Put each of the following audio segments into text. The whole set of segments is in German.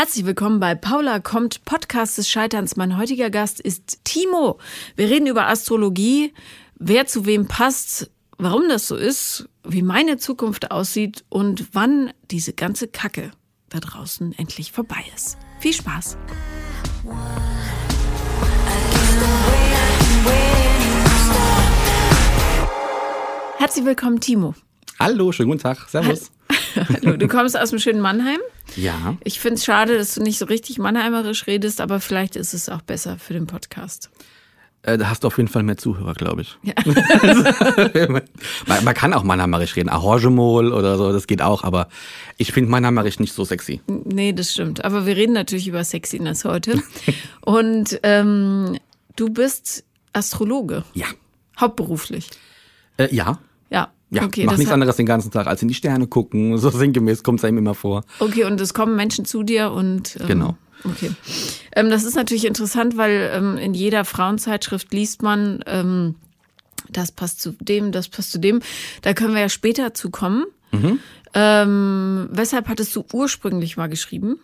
Herzlich willkommen bei Paula kommt, Podcast des Scheiterns. Mein heutiger Gast ist Timo. Wir reden über Astrologie, wer zu wem passt, warum das so ist, wie meine Zukunft aussieht und wann diese ganze Kacke da draußen endlich vorbei ist. Viel Spaß! Herzlich willkommen, Timo. Hallo, schönen guten Tag. Servus. Hallo, du kommst aus dem schönen Mannheim. Ja. Ich finde es schade, dass du nicht so richtig mannheimerisch redest, aber vielleicht ist es auch besser für den Podcast. Äh, da hast du auf jeden Fall mehr Zuhörer, glaube ich. Ja. man, man, kann auch mannheimerisch reden, Ahorgemol oder so, das geht auch, aber ich finde mannheimerisch nicht so sexy. Nee, das stimmt. Aber wir reden natürlich über Sexiness heute. Und ähm, du bist Astrologe. Ja. Hauptberuflich. Äh, ja. Ja. Ja, okay, mach nichts anderes den ganzen Tag, als in die Sterne gucken. So sinngemäß kommt es einem immer vor. Okay, und es kommen Menschen zu dir und. Ähm, genau. Okay. Ähm, das ist natürlich interessant, weil ähm, in jeder Frauenzeitschrift liest man, ähm, das passt zu dem, das passt zu dem. Da können wir ja später zu kommen. Mhm. Ähm, weshalb hattest du ursprünglich mal geschrieben?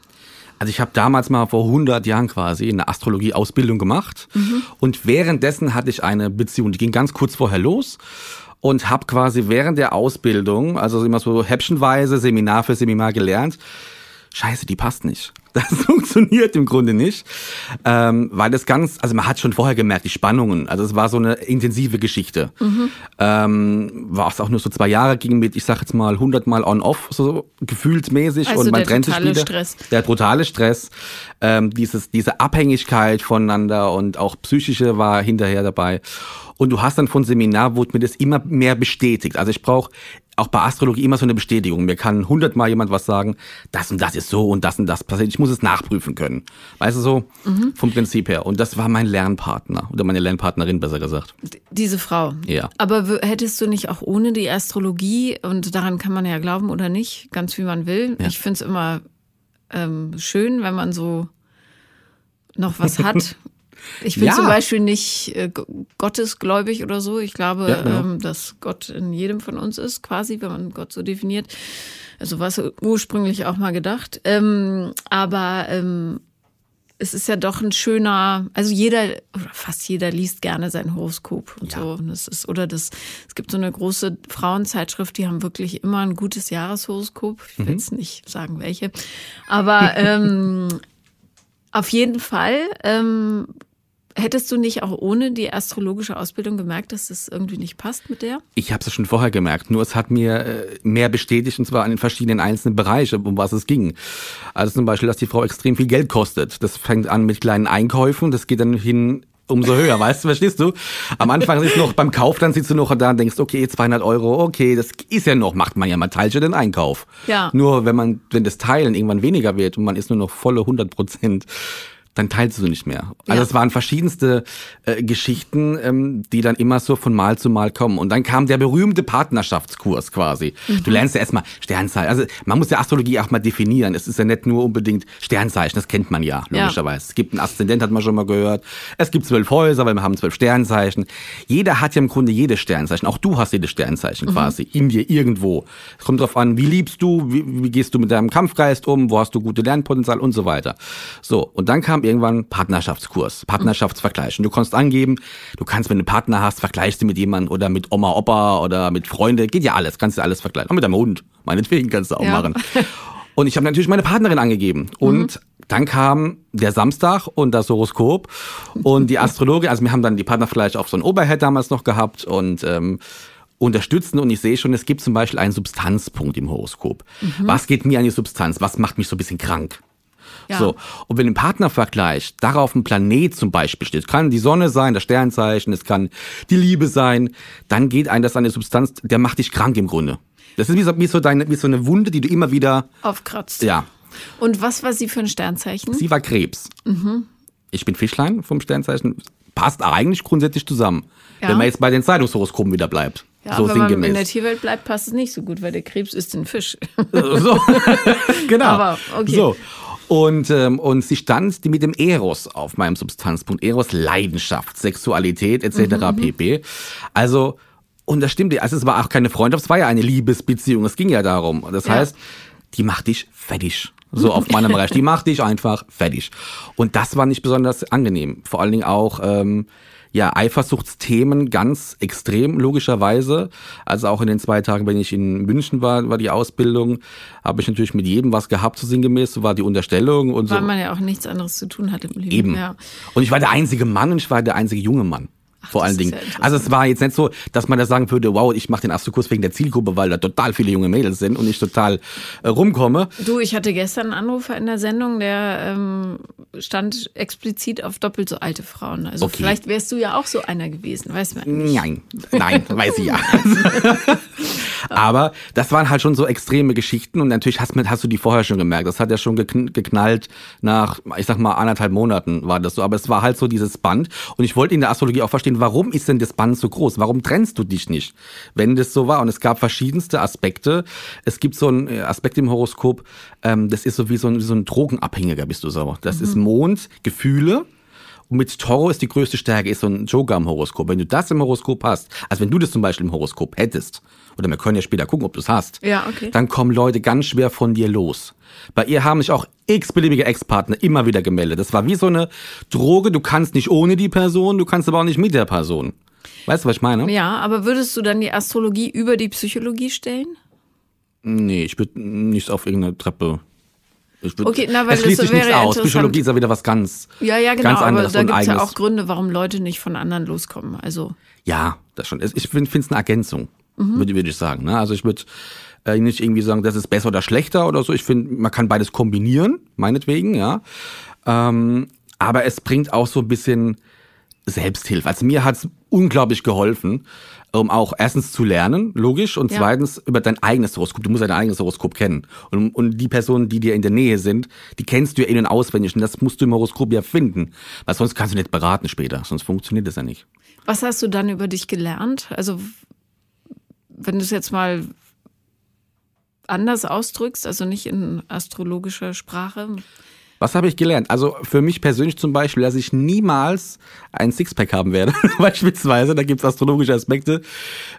Also ich habe damals mal vor 100 Jahren quasi eine Astrologie-Ausbildung gemacht mhm. und währenddessen hatte ich eine Beziehung, die ging ganz kurz vorher los und habe quasi während der Ausbildung, also immer so häppchenweise, Seminar für Seminar gelernt, scheiße, die passt nicht. Das funktioniert im Grunde nicht, ähm, weil das ganz, also man hat schon vorher gemerkt, die Spannungen, also es war so eine intensive Geschichte. Mhm. Ähm, war es auch nur so zwei Jahre ging mit, ich sag jetzt mal, 100 Mal on-off, so gefühlsmäßig also und man trennt sich wieder. Stress. Der brutale Stress, ähm, dieses, diese Abhängigkeit voneinander und auch psychische war hinterher dabei. Und du hast dann von Seminar, wurde mir das immer mehr bestätigt. Also ich brauche auch bei Astrologie immer so eine Bestätigung. Mir kann hundertmal jemand was sagen, das und das ist so und das und das passiert. Ich muss es nachprüfen können. Weißt du so, mhm. vom Prinzip her. Und das war mein Lernpartner oder meine Lernpartnerin, besser gesagt. Diese Frau. Ja. Aber hättest du nicht auch ohne die Astrologie, und daran kann man ja glauben oder nicht, ganz wie man will. Ja. Ich finde es immer ähm, schön, wenn man so noch was hat, Ich bin ja. zum Beispiel nicht äh, gottesgläubig oder so. Ich glaube, ja, genau. ähm, dass Gott in jedem von uns ist, quasi, wenn man Gott so definiert. Also war es ursprünglich auch mal gedacht. Ähm, aber ähm, es ist ja doch ein schöner, also jeder oder fast jeder liest gerne sein Horoskop und ja. so. Und das ist, oder das, es gibt so eine große Frauenzeitschrift, die haben wirklich immer ein gutes Jahreshoroskop. Ich will mhm. jetzt nicht sagen welche. Aber ähm, auf jeden Fall ähm, Hättest du nicht auch ohne die astrologische Ausbildung gemerkt, dass das irgendwie nicht passt mit der? Ich habe es schon vorher gemerkt, nur es hat mir äh, mehr bestätigt, und zwar an den verschiedenen einzelnen Bereichen, um was es ging. Also zum Beispiel, dass die Frau extrem viel Geld kostet. Das fängt an mit kleinen Einkäufen, das geht dann hin umso höher, weißt du, verstehst du? Am Anfang sitzt du noch beim Kauf, dann sitzt du noch da und denkst, okay, 200 Euro, okay, das ist ja noch, macht man ja mal teilst den Einkauf. Ja. Nur wenn man, wenn das Teilen irgendwann weniger wird und man ist nur noch volle 100 Prozent, dann teilst du nicht mehr. Also ja. es waren verschiedenste äh, Geschichten, ähm, die dann immer so von Mal zu Mal kommen. Und dann kam der berühmte Partnerschaftskurs quasi. Mhm. Du lernst ja erstmal Sternzeichen. Also man muss ja Astrologie auch mal definieren. Es ist ja nicht nur unbedingt Sternzeichen, das kennt man ja, logischerweise. Ja. Es gibt einen Aszendent, hat man schon mal gehört. Es gibt zwölf Häuser, weil wir haben zwölf Sternzeichen. Jeder hat ja im Grunde jedes Sternzeichen. Auch du hast jedes Sternzeichen mhm. quasi in dir irgendwo. Es kommt darauf an, wie liebst du, wie, wie gehst du mit deinem Kampfgeist um, wo hast du gute Lernpotenzial und so weiter. So, und dann kam irgendwann Partnerschaftskurs, Partnerschaftsvergleich. Und du kannst angeben, du kannst, wenn du einen Partner hast, vergleichst du mit jemandem oder mit Oma, Opa oder mit Freunde, geht ja alles, kannst du alles vergleichen. Auch mit deinem Hund, meinetwegen kannst du auch ja. machen. Und ich habe natürlich meine Partnerin angegeben. Und mhm. dann kam der Samstag und das Horoskop und die Astrologin, also wir haben dann die Partnervergleich auf so ein Oberhead damals noch gehabt und ähm, unterstützen und ich sehe schon, es gibt zum Beispiel einen Substanzpunkt im Horoskop. Mhm. Was geht mir an die Substanz? Was macht mich so ein bisschen krank? Ja. So. Und wenn im Partnervergleich darauf ein Planet zum Beispiel steht, kann die Sonne sein, das Sternzeichen, es kann die Liebe sein, dann geht ein das an eine Substanz, der macht dich krank im Grunde. Das ist wie so, wie so, deine, wie so eine Wunde, die du immer wieder aufkratzt. Ja. Und was war sie für ein Sternzeichen? Sie war Krebs. Mhm. Ich bin Fischlein vom Sternzeichen. Passt eigentlich grundsätzlich zusammen. Ja. Wenn man jetzt bei den Zeitungshoroskopen wieder bleibt. Ja, so wenn man in der Tierwelt bleibt, passt es nicht so gut, weil der Krebs ist ein Fisch. So, genau. Aber okay. So. Und, ähm, und sie stand mit dem Eros auf meinem Substanzpunkt. Eros, Leidenschaft, Sexualität etc. Mhm. pp. Also, und das stimmt, also es war auch keine Freundschaft, es war ja eine Liebesbeziehung, es ging ja darum. Das ja. heißt, die macht dich fertig. So auf meinem Bereich. Die macht dich einfach fertig. Und das war nicht besonders angenehm. Vor allen Dingen auch, ähm, ja, Eifersuchtsthemen ganz extrem, logischerweise. Also auch in den zwei Tagen, wenn ich in München war, war die Ausbildung, habe ich natürlich mit jedem was gehabt, so sinngemäß, so war die Unterstellung und Weil so. man ja auch nichts anderes zu tun hat im Leben. Eben. Ja. Und ich war der einzige Mann und ich war der einzige junge Mann. Vor allen Dingen. ja also es war jetzt nicht so, dass man da sagen würde, wow, ich mache den Astrokurs wegen der Zielgruppe, weil da total viele junge Mädels sind und ich total äh, rumkomme. Du, ich hatte gestern einen Anrufer in der Sendung, der ähm, stand explizit auf doppelt so alte Frauen. Also Okay. vielleicht wärst du ja auch so einer gewesen, weiß man. nicht. Nein, nein, weiß ich ja. Aber das waren halt schon so extreme Geschichten und natürlich hast, hast du die vorher schon gemerkt. Das hat ja schon gekn- geknallt nach, ich sag mal, anderthalb Monaten war das so. Aber es war halt so dieses Band. Und ich wollte in der Astrologie auch verstehen, warum ist denn das Band so groß? Warum trennst du dich nicht, wenn das so war? Und es gab verschiedenste Aspekte. Es gibt so einen äh, Aspekt im Horoskop, ähm, das ist so wie so ein, wie so ein Drogenabhängiger, bist du so. Das ist Mond, Gefühle. Und mit Toro ist die größte Stärke, ist so ein Joker im Horoskop. Wenn du das im Horoskop hast, also wenn du das zum Beispiel im Horoskop hättest, oder wir können ja später gucken, ob du es hast, Ja, okay. dann kommen Leute ganz schwer von dir los. Bei ihr haben sich auch x-beliebige Ex-Partner immer wieder gemeldet. Das war wie so eine Droge, du kannst nicht ohne die Person, du kannst aber auch nicht mit der Person. Weißt du, was ich meine? Ja, aber würdest du dann die Astrologie über die Psychologie stellen? Nee, ich würde nicht auf irgendeine Treppe. Ich würd, Okay, na, weil es schließt das sich nichts aus. Psychologie ist ja wieder was ganz, Ja, ja, genau, ganz aber anderes da und gibt es ja auch Gründe, warum Leute nicht von anderen loskommen. Also, Ja, das schon. Ich finde es eine Ergänzung, Mhm. würde würd ich sagen. Ne? Also ich würde äh, nicht irgendwie sagen, das ist besser oder schlechter oder so. Ich finde, man kann beides kombinieren, meinetwegen, ja. Ähm, aber es bringt auch so ein bisschen Selbsthilfe. Also mir hat's unglaublich geholfen, um auch erstens zu lernen, logisch, und Ja. zweitens über dein eigenes Horoskop. Du musst dein eigenes Horoskop kennen. Und, und die Personen, die dir in der Nähe sind, die kennst du ja in- und auswendig. Und das musst du im Horoskop ja finden. Weil sonst kannst du nicht beraten später. Sonst funktioniert das ja nicht. was hast du dann über dich gelernt? Also, wenn du es jetzt mal anders ausdrückst, also nicht in astrologischer Sprache. Was habe ich gelernt? Also für mich persönlich zum Beispiel, dass ich niemals ein Sixpack haben werde, beispielsweise. Da gibt es astrologische Aspekte,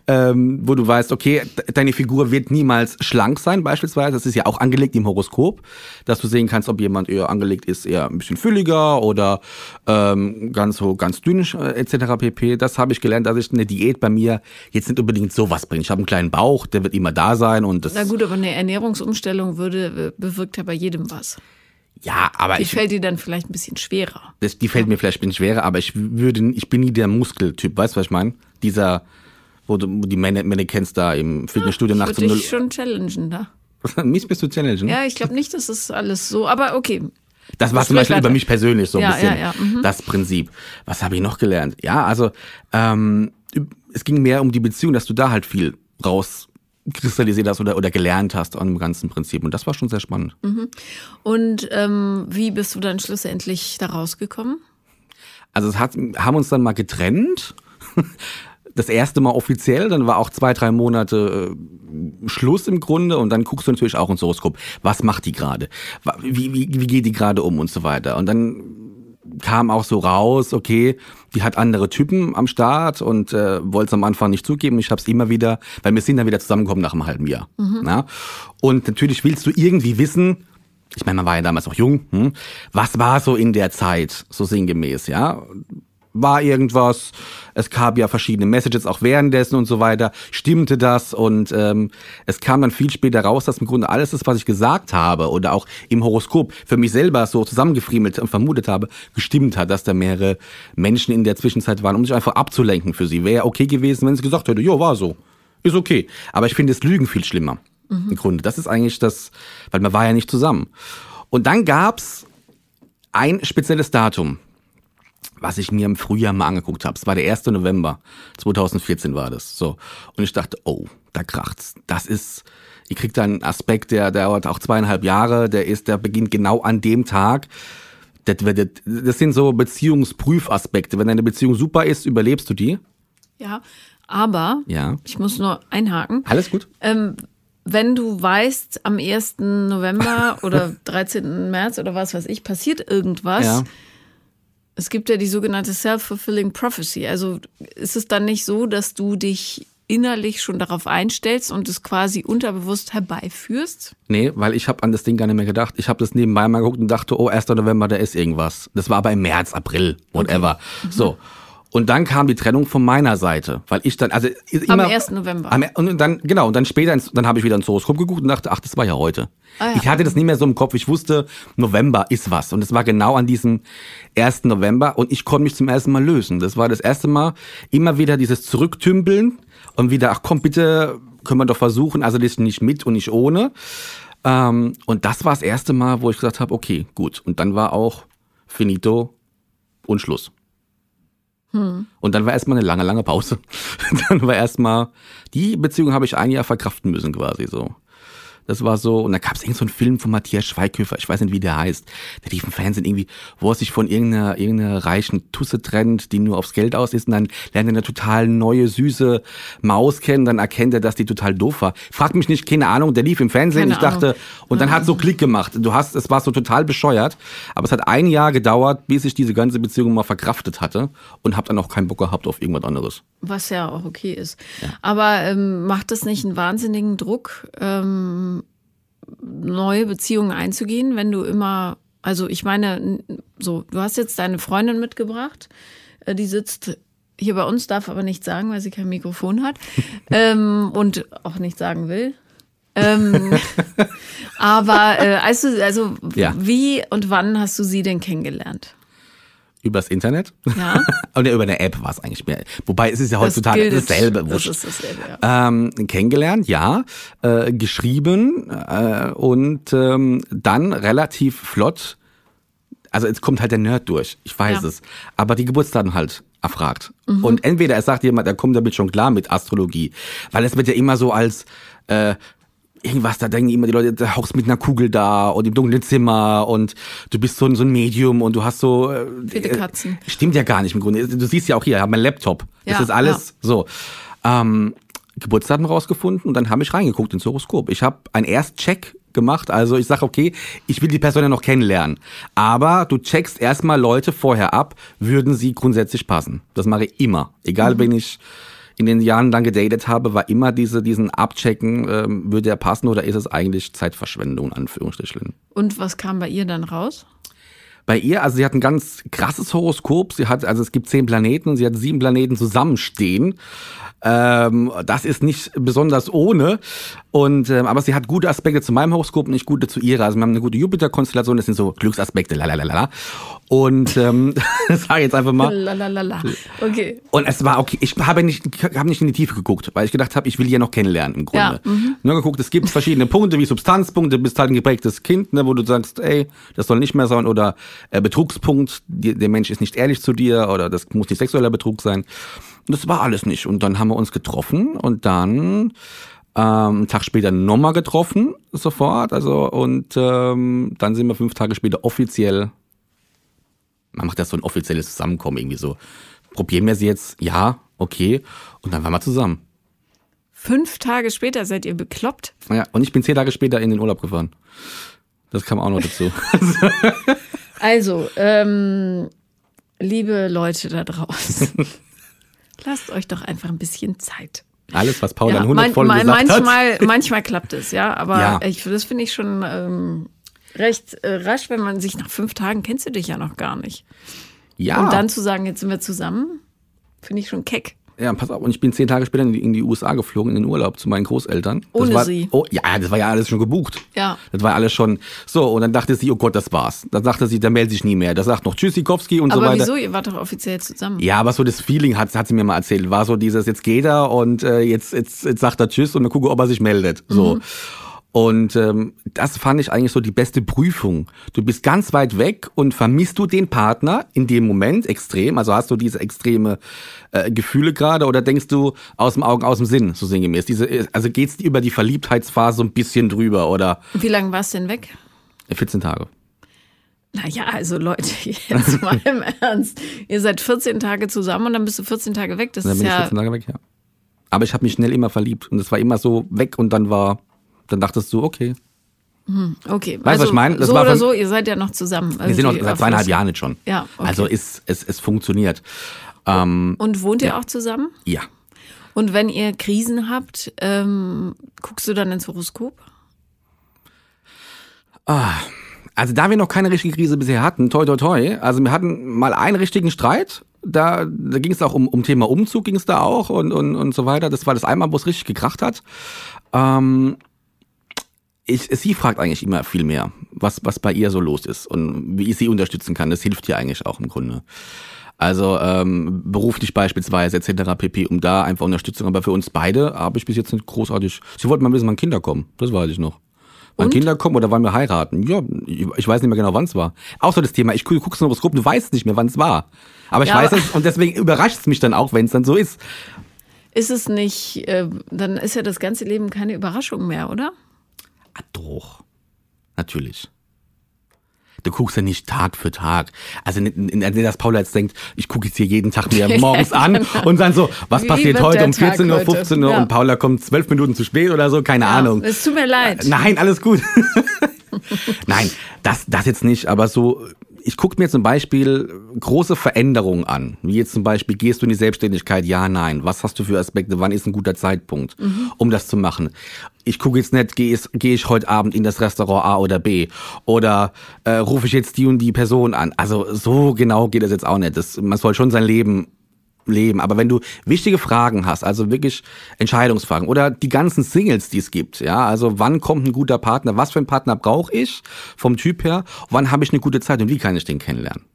ähm, wo du weißt, okay, de- deine Figur wird niemals schlank sein, beispielsweise. Das ist ja auch angelegt im Horoskop, dass du sehen kannst, ob jemand eher angelegt ist, eher ein bisschen fülliger oder ähm, ganz so ganz dünn äh, etc. pp. Das habe ich gelernt, dass ich eine Diät bei mir jetzt nicht unbedingt sowas bringt. Ich habe einen kleinen Bauch, der wird immer da sein und das Na gut, aber eine Ernährungsumstellung würde, äh, bewirkt ja bei jedem was. Ja, aber Die ich fällt dir dann vielleicht ein bisschen schwerer. das, die fällt mir vielleicht ein bisschen schwerer, aber ich würde, ich bin nie der Muskeltyp, weißt du, was ich meine? Dieser, wo du wo die Männer, Männer kennst da im Fitnessstudio Ich nachts um null. dich schon challengen da. Mich bist du challengen? Ja, ich glaube nicht, dass das alles so, aber okay. Das war zum Sprich Beispiel über mich persönlich so ein Ja, bisschen ja, ja, mhm. das Prinzip. Was habe ich noch gelernt? Ja, also ähm, es ging mehr um die Beziehung, dass du da halt viel rauskristallisiert hast oder, oder gelernt hast an dem ganzen Prinzip. Und das war schon sehr spannend. Und ähm, wie bist du dann schlussendlich da rausgekommen? Also es hat, haben uns dann mal getrennt. Das erste Mal offiziell, dann war auch zwei, drei Monate äh, Schluss im Grunde und dann guckst du natürlich auch ins Horoskop. Was macht die gerade? Wie, wie, wie geht die gerade um und so weiter? Und dann kam auch so raus, okay, die hat andere Typen am Start und äh, wollte es am Anfang nicht zugeben. Ich habe es immer wieder, weil wir sind dann wieder zusammengekommen nach einem halben Jahr. Ja? Und natürlich willst du irgendwie wissen, ich meine, man war ja damals noch jung, hm? was war so in der Zeit, so sinngemäß, ja? War irgendwas, es gab ja verschiedene Messages auch währenddessen und so weiter, stimmte das und ähm, es kam dann viel später raus, dass im Grunde alles das, was ich gesagt habe oder auch im Horoskop für mich selber so zusammengefriemelt und vermutet habe, gestimmt hat, dass da mehrere Menschen in der Zwischenzeit waren, um sich einfach abzulenken für sie. Wäre okay gewesen, wenn sie gesagt hätte, jo, war so. Ist okay. Aber ich finde das Lügen viel schlimmer. Im Grunde. Das ist eigentlich das, weil man war ja nicht zusammen. Und dann gab's ein spezielles Datum, was ich mir im Frühjahr mal angeguckt habe. Es war der 1. November 2014 war das. So. Und ich dachte, oh, da kracht's. Das ist, ihr kriegt da einen Aspekt, der der dauert auch zweieinhalb Jahre, der ist, der beginnt genau an dem Tag. Das, das, das sind so Beziehungsprüfaspekte. Wenn deine Beziehung super ist, überlebst du die. Ja, aber Ja. ich muss nur einhaken. Alles gut. Ähm, wenn du weißt, am 1. November oder 13. März oder was weiß ich, passiert irgendwas, Ja. Es gibt ja die sogenannte Self-Fulfilling Prophecy. Also ist es dann nicht so, dass du dich innerlich schon darauf einstellst und es quasi unterbewusst herbeiführst? Nee, weil ich habe an das Ding gar nicht mehr gedacht. Ich habe das nebenbei mal geguckt und dachte, oh, 1. November, da ist irgendwas. Das war aber im März, April, whatever. Okay. Mhm. So. Und dann kam die Trennung von meiner Seite, weil ich dann, also immer, am 1. November. Am, und dann, genau, und dann später, ins, dann habe ich wieder ins Horoskop geguckt und dachte, ach, das war ja heute. Ah, ja. Ich hatte das nicht mehr so im Kopf. Ich wusste, November ist was. Und es war genau an diesem 1. November und ich konnte mich zum ersten Mal lösen. Das war das erste Mal immer wieder dieses Zurücktümpeln und wieder, ach komm, bitte, können wir doch versuchen. Also das nicht mit und nicht ohne. Ähm, und das war das erste Mal, wo ich gesagt habe, okay, gut. Und dann war auch finito und Schluss. Hm. Und dann war erstmal eine lange, lange Pause. dann war erstmal, die Beziehung habe ich ein Jahr verkraften müssen quasi so. Das war so, und da gab es irgend so einen Film von Matthias Schweighöfer, ich weiß nicht, wie der heißt. Der lief im Fernsehen irgendwie, wo er sich von irgendeiner, irgendeiner reichen Tusse trennt, die nur aufs Geld aus ist, und dann lernt er eine total neue, süße Maus kennen, dann erkennt er, dass die total doof war. Fragt mich nicht, keine Ahnung, der lief im Fernsehen, keine ich dachte, Ahnung. und dann hat so Klick gemacht. Du hast, es war so total bescheuert, aber es hat ein Jahr gedauert, bis ich diese ganze Beziehung mal verkraftet hatte und habe dann auch keinen Bock gehabt auf irgendwas anderes. Was ja auch okay ist. Ja. Aber ähm, macht das nicht einen wahnsinnigen Druck? Ähm neue Beziehungen einzugehen, wenn du immer, also ich meine, so, du hast jetzt deine Freundin mitgebracht, äh, die sitzt hier bei uns, darf aber nicht sagen, weil sie kein Mikrofon hat ähm, und auch nicht sagen will. ähm, aber äh, also, also ja. wie und wann hast du sie denn kennengelernt? Übers Internet? Ja. Oder über eine App war es eigentlich mehr. Wobei es ist ja heutzutage das dasselbe. Das ist dasselbe, ja. Ähm, kennengelernt, ja. Äh, geschrieben äh, und ähm, dann relativ flott. Also jetzt kommt halt der Nerd durch, ich weiß ja. es. Aber die Geburtsdaten halt erfragt. Mhm. Und entweder er sagt jemand, er kommt damit schon klar mit Astrologie. Weil es wird ja immer so als äh, irgendwas, da denken immer die Leute, du hockst mit einer Kugel da und im dunklen Zimmer und du bist so ein, so ein Medium und du hast so. Äh, Viele Katzen. Stimmt ja gar nicht im Grunde. Du siehst ja auch hier, ich habe meinen Laptop. Das ja, ist alles ja. so. Ähm, Geburtsdaten rausgefunden und dann habe ich reingeguckt ins Horoskop. Ich habe einen Erstcheck gemacht. Also ich sage, okay, ich will die Person ja noch kennenlernen. Aber du checkst erstmal Leute vorher ab, würden sie grundsätzlich passen. Das mache ich immer. Egal, mhm. wenn ich in den Jahren dann gedatet habe, war immer diese, diesen Abchecken, ähm, würde er passen oder ist es eigentlich Zeitverschwendung, Anführungsstrichen. Und was kam bei ihr dann raus? Bei ihr, also sie hat ein ganz krasses Horoskop. Sie hat, also es gibt zehn Planeten und sie hat sieben Planeten zusammenstehen. Ähm, das ist nicht besonders ohne. Und, ähm, aber sie hat gute Aspekte zu meinem Horoskop und nicht gute zu ihrer. Also wir haben eine gute Jupiter-Konstellation, das sind so Glücksaspekte, lalalala. Und ähm, das sage ich jetzt einfach mal. Lalalala. Okay. Und es war okay. Ich habe nicht, hab nicht in die Tiefe geguckt, weil ich gedacht habe, ich will ja noch kennenlernen im Grunde. Ja. Mhm. Nur geguckt, es gibt verschiedene Punkte wie Substanzpunkte, bist halt ein geprägtes Kind, ne, wo du sagst, ey, das soll nicht mehr sein oder äh, Betrugspunkt, die, der Mensch ist nicht ehrlich zu dir oder das muss nicht sexueller Betrug sein. Das war alles nicht. Und dann haben wir uns getroffen und dann ähm, einen Tag später nochmal getroffen, sofort. Also, und ähm, dann sind wir fünf Tage später offiziell, man macht ja so ein offizielles Zusammenkommen irgendwie so. Probieren wir sie jetzt? Ja, okay. Und dann waren wir zusammen. Fünf Tage später seid ihr bekloppt? Ja, und ich bin zehn Tage später in den Urlaub gefahren. Das kam auch noch dazu. also, ähm, liebe Leute da draußen. Lasst euch doch einfach ein bisschen Zeit. Alles, was Paul ja, an 100 voll man, gesagt manchmal, hat. Manchmal klappt es, ja. Aber ja. Ich, das finde ich schon ähm, recht äh, rasch, wenn man sich nach fünf Tagen kennst du dich ja noch gar nicht. Ja. Und dann zu sagen, jetzt sind wir zusammen, finde ich schon keck. Ja, pass auf, und ich bin zehn Tage später in die, in die, USA geflogen, in den Urlaub zu meinen Großeltern. Ohne war, sie? Oh, ja, das war ja alles schon gebucht. Ja. Das war alles schon so. Und dann dachte sie, oh Gott, das war's. Dann sagte sie, der meldet sich nie mehr. Das sagt noch Tschüssikowski und aber so weiter. Aber wieso? Ihr wart doch offiziell zusammen. Ja, aber so das Feeling hat, hat sie mir mal erzählt. War so dieses, jetzt geht er und äh, jetzt, jetzt, jetzt sagt er Tschüss und dann gucke, ob er sich meldet. So. Mhm. Und ähm, das fand ich eigentlich so die beste Prüfung. Du bist ganz weit weg und vermisst du den Partner in dem Moment extrem? Also hast du diese extreme äh, Gefühle gerade oder denkst du aus dem Augen, aus dem Sinn, so sinngemäß? Diese, also geht's über die Verliebtheitsphase so ein bisschen drüber oder? Wie lange warst du denn weg? 14 Tage. Naja, also Leute, jetzt mal im Ernst. Ihr seid 14 Tage zusammen und dann bist du 14 Tage weg. Das dann ist bin ja. Ich 14 Tage weg, ja. Aber ich habe mich schnell immer verliebt und es war immer so weg und dann war dann dachtest du, okay. Hm, okay. Weißt du, also, was ich meine? so oder so, ihr seid ja noch zusammen. Also wir sind noch seit zweieinhalb Jahren jetzt schon. Ja, okay. Also ist, es, es funktioniert. Ähm, Und wohnt ihr ja. auch zusammen? Ja. Und wenn ihr Krisen habt, ähm, guckst du dann ins Horoskop? Ah, also da wir noch keine richtige Krise bisher hatten, toi toi toi, also wir hatten mal einen richtigen Streit, da, da ging es auch um, um Thema Umzug, ging es da auch und, und, und so weiter. Das war das einmal, wo es richtig gekracht hat. Ähm, ich, sie fragt eigentlich immer viel mehr, was, was bei ihr so los ist und wie ich sie unterstützen kann. Das hilft ihr eigentlich auch im Grunde. Also ähm, beruflich beispielsweise etc. pp. Um da einfach Unterstützung. Aber für uns beide habe ich bis jetzt nicht großartig. Sie wollten mal wissen, wann Kinder kommen. Das weiß ich noch. Wann Kinder kommen oder wann wir heiraten? Ja, ich weiß nicht mehr genau, wann es war. Auch so das Thema, ich gucke das Horoskop, du weißt nicht mehr, wann es war. Aber ich ja, weiß es und deswegen überrascht es mich dann auch, wenn es dann so ist. Ist es nicht, äh, dann ist ja das ganze Leben keine Überraschung mehr, oder? Ah, doch. Natürlich. Du guckst ja nicht Tag für Tag. Also dass Paula jetzt denkt, ich gucke jetzt hier jeden Tag mir morgens an genau. und dann so, was Wie passiert heute um 14 Uhr, 15 Uhr ja. und Paula kommt zwölf Minuten zu spät oder so, keine ja, Ahnung. Es tut mir leid. Nein, alles gut. Nein, das, das jetzt nicht, aber so ich gucke mir zum Beispiel große Veränderungen an, wie jetzt zum Beispiel, gehst du in die Selbstständigkeit? Ja, nein. Was hast du für Aspekte? Wann ist ein guter Zeitpunkt, mhm. um das zu machen? Ich gucke jetzt nicht, gehe geh ich heute Abend in das Restaurant A oder B oder äh, rufe ich jetzt die und die Person an. Also so genau geht das jetzt auch nicht. Das, man soll schon sein Leben leben. Aber wenn du wichtige Fragen hast, also wirklich Entscheidungsfragen oder die ganzen Singles, die es gibt, ja, also wann kommt ein guter Partner, was für einen Partner brauche ich vom Typ her, wann habe ich eine gute Zeit und wie kann ich den kennenlernen?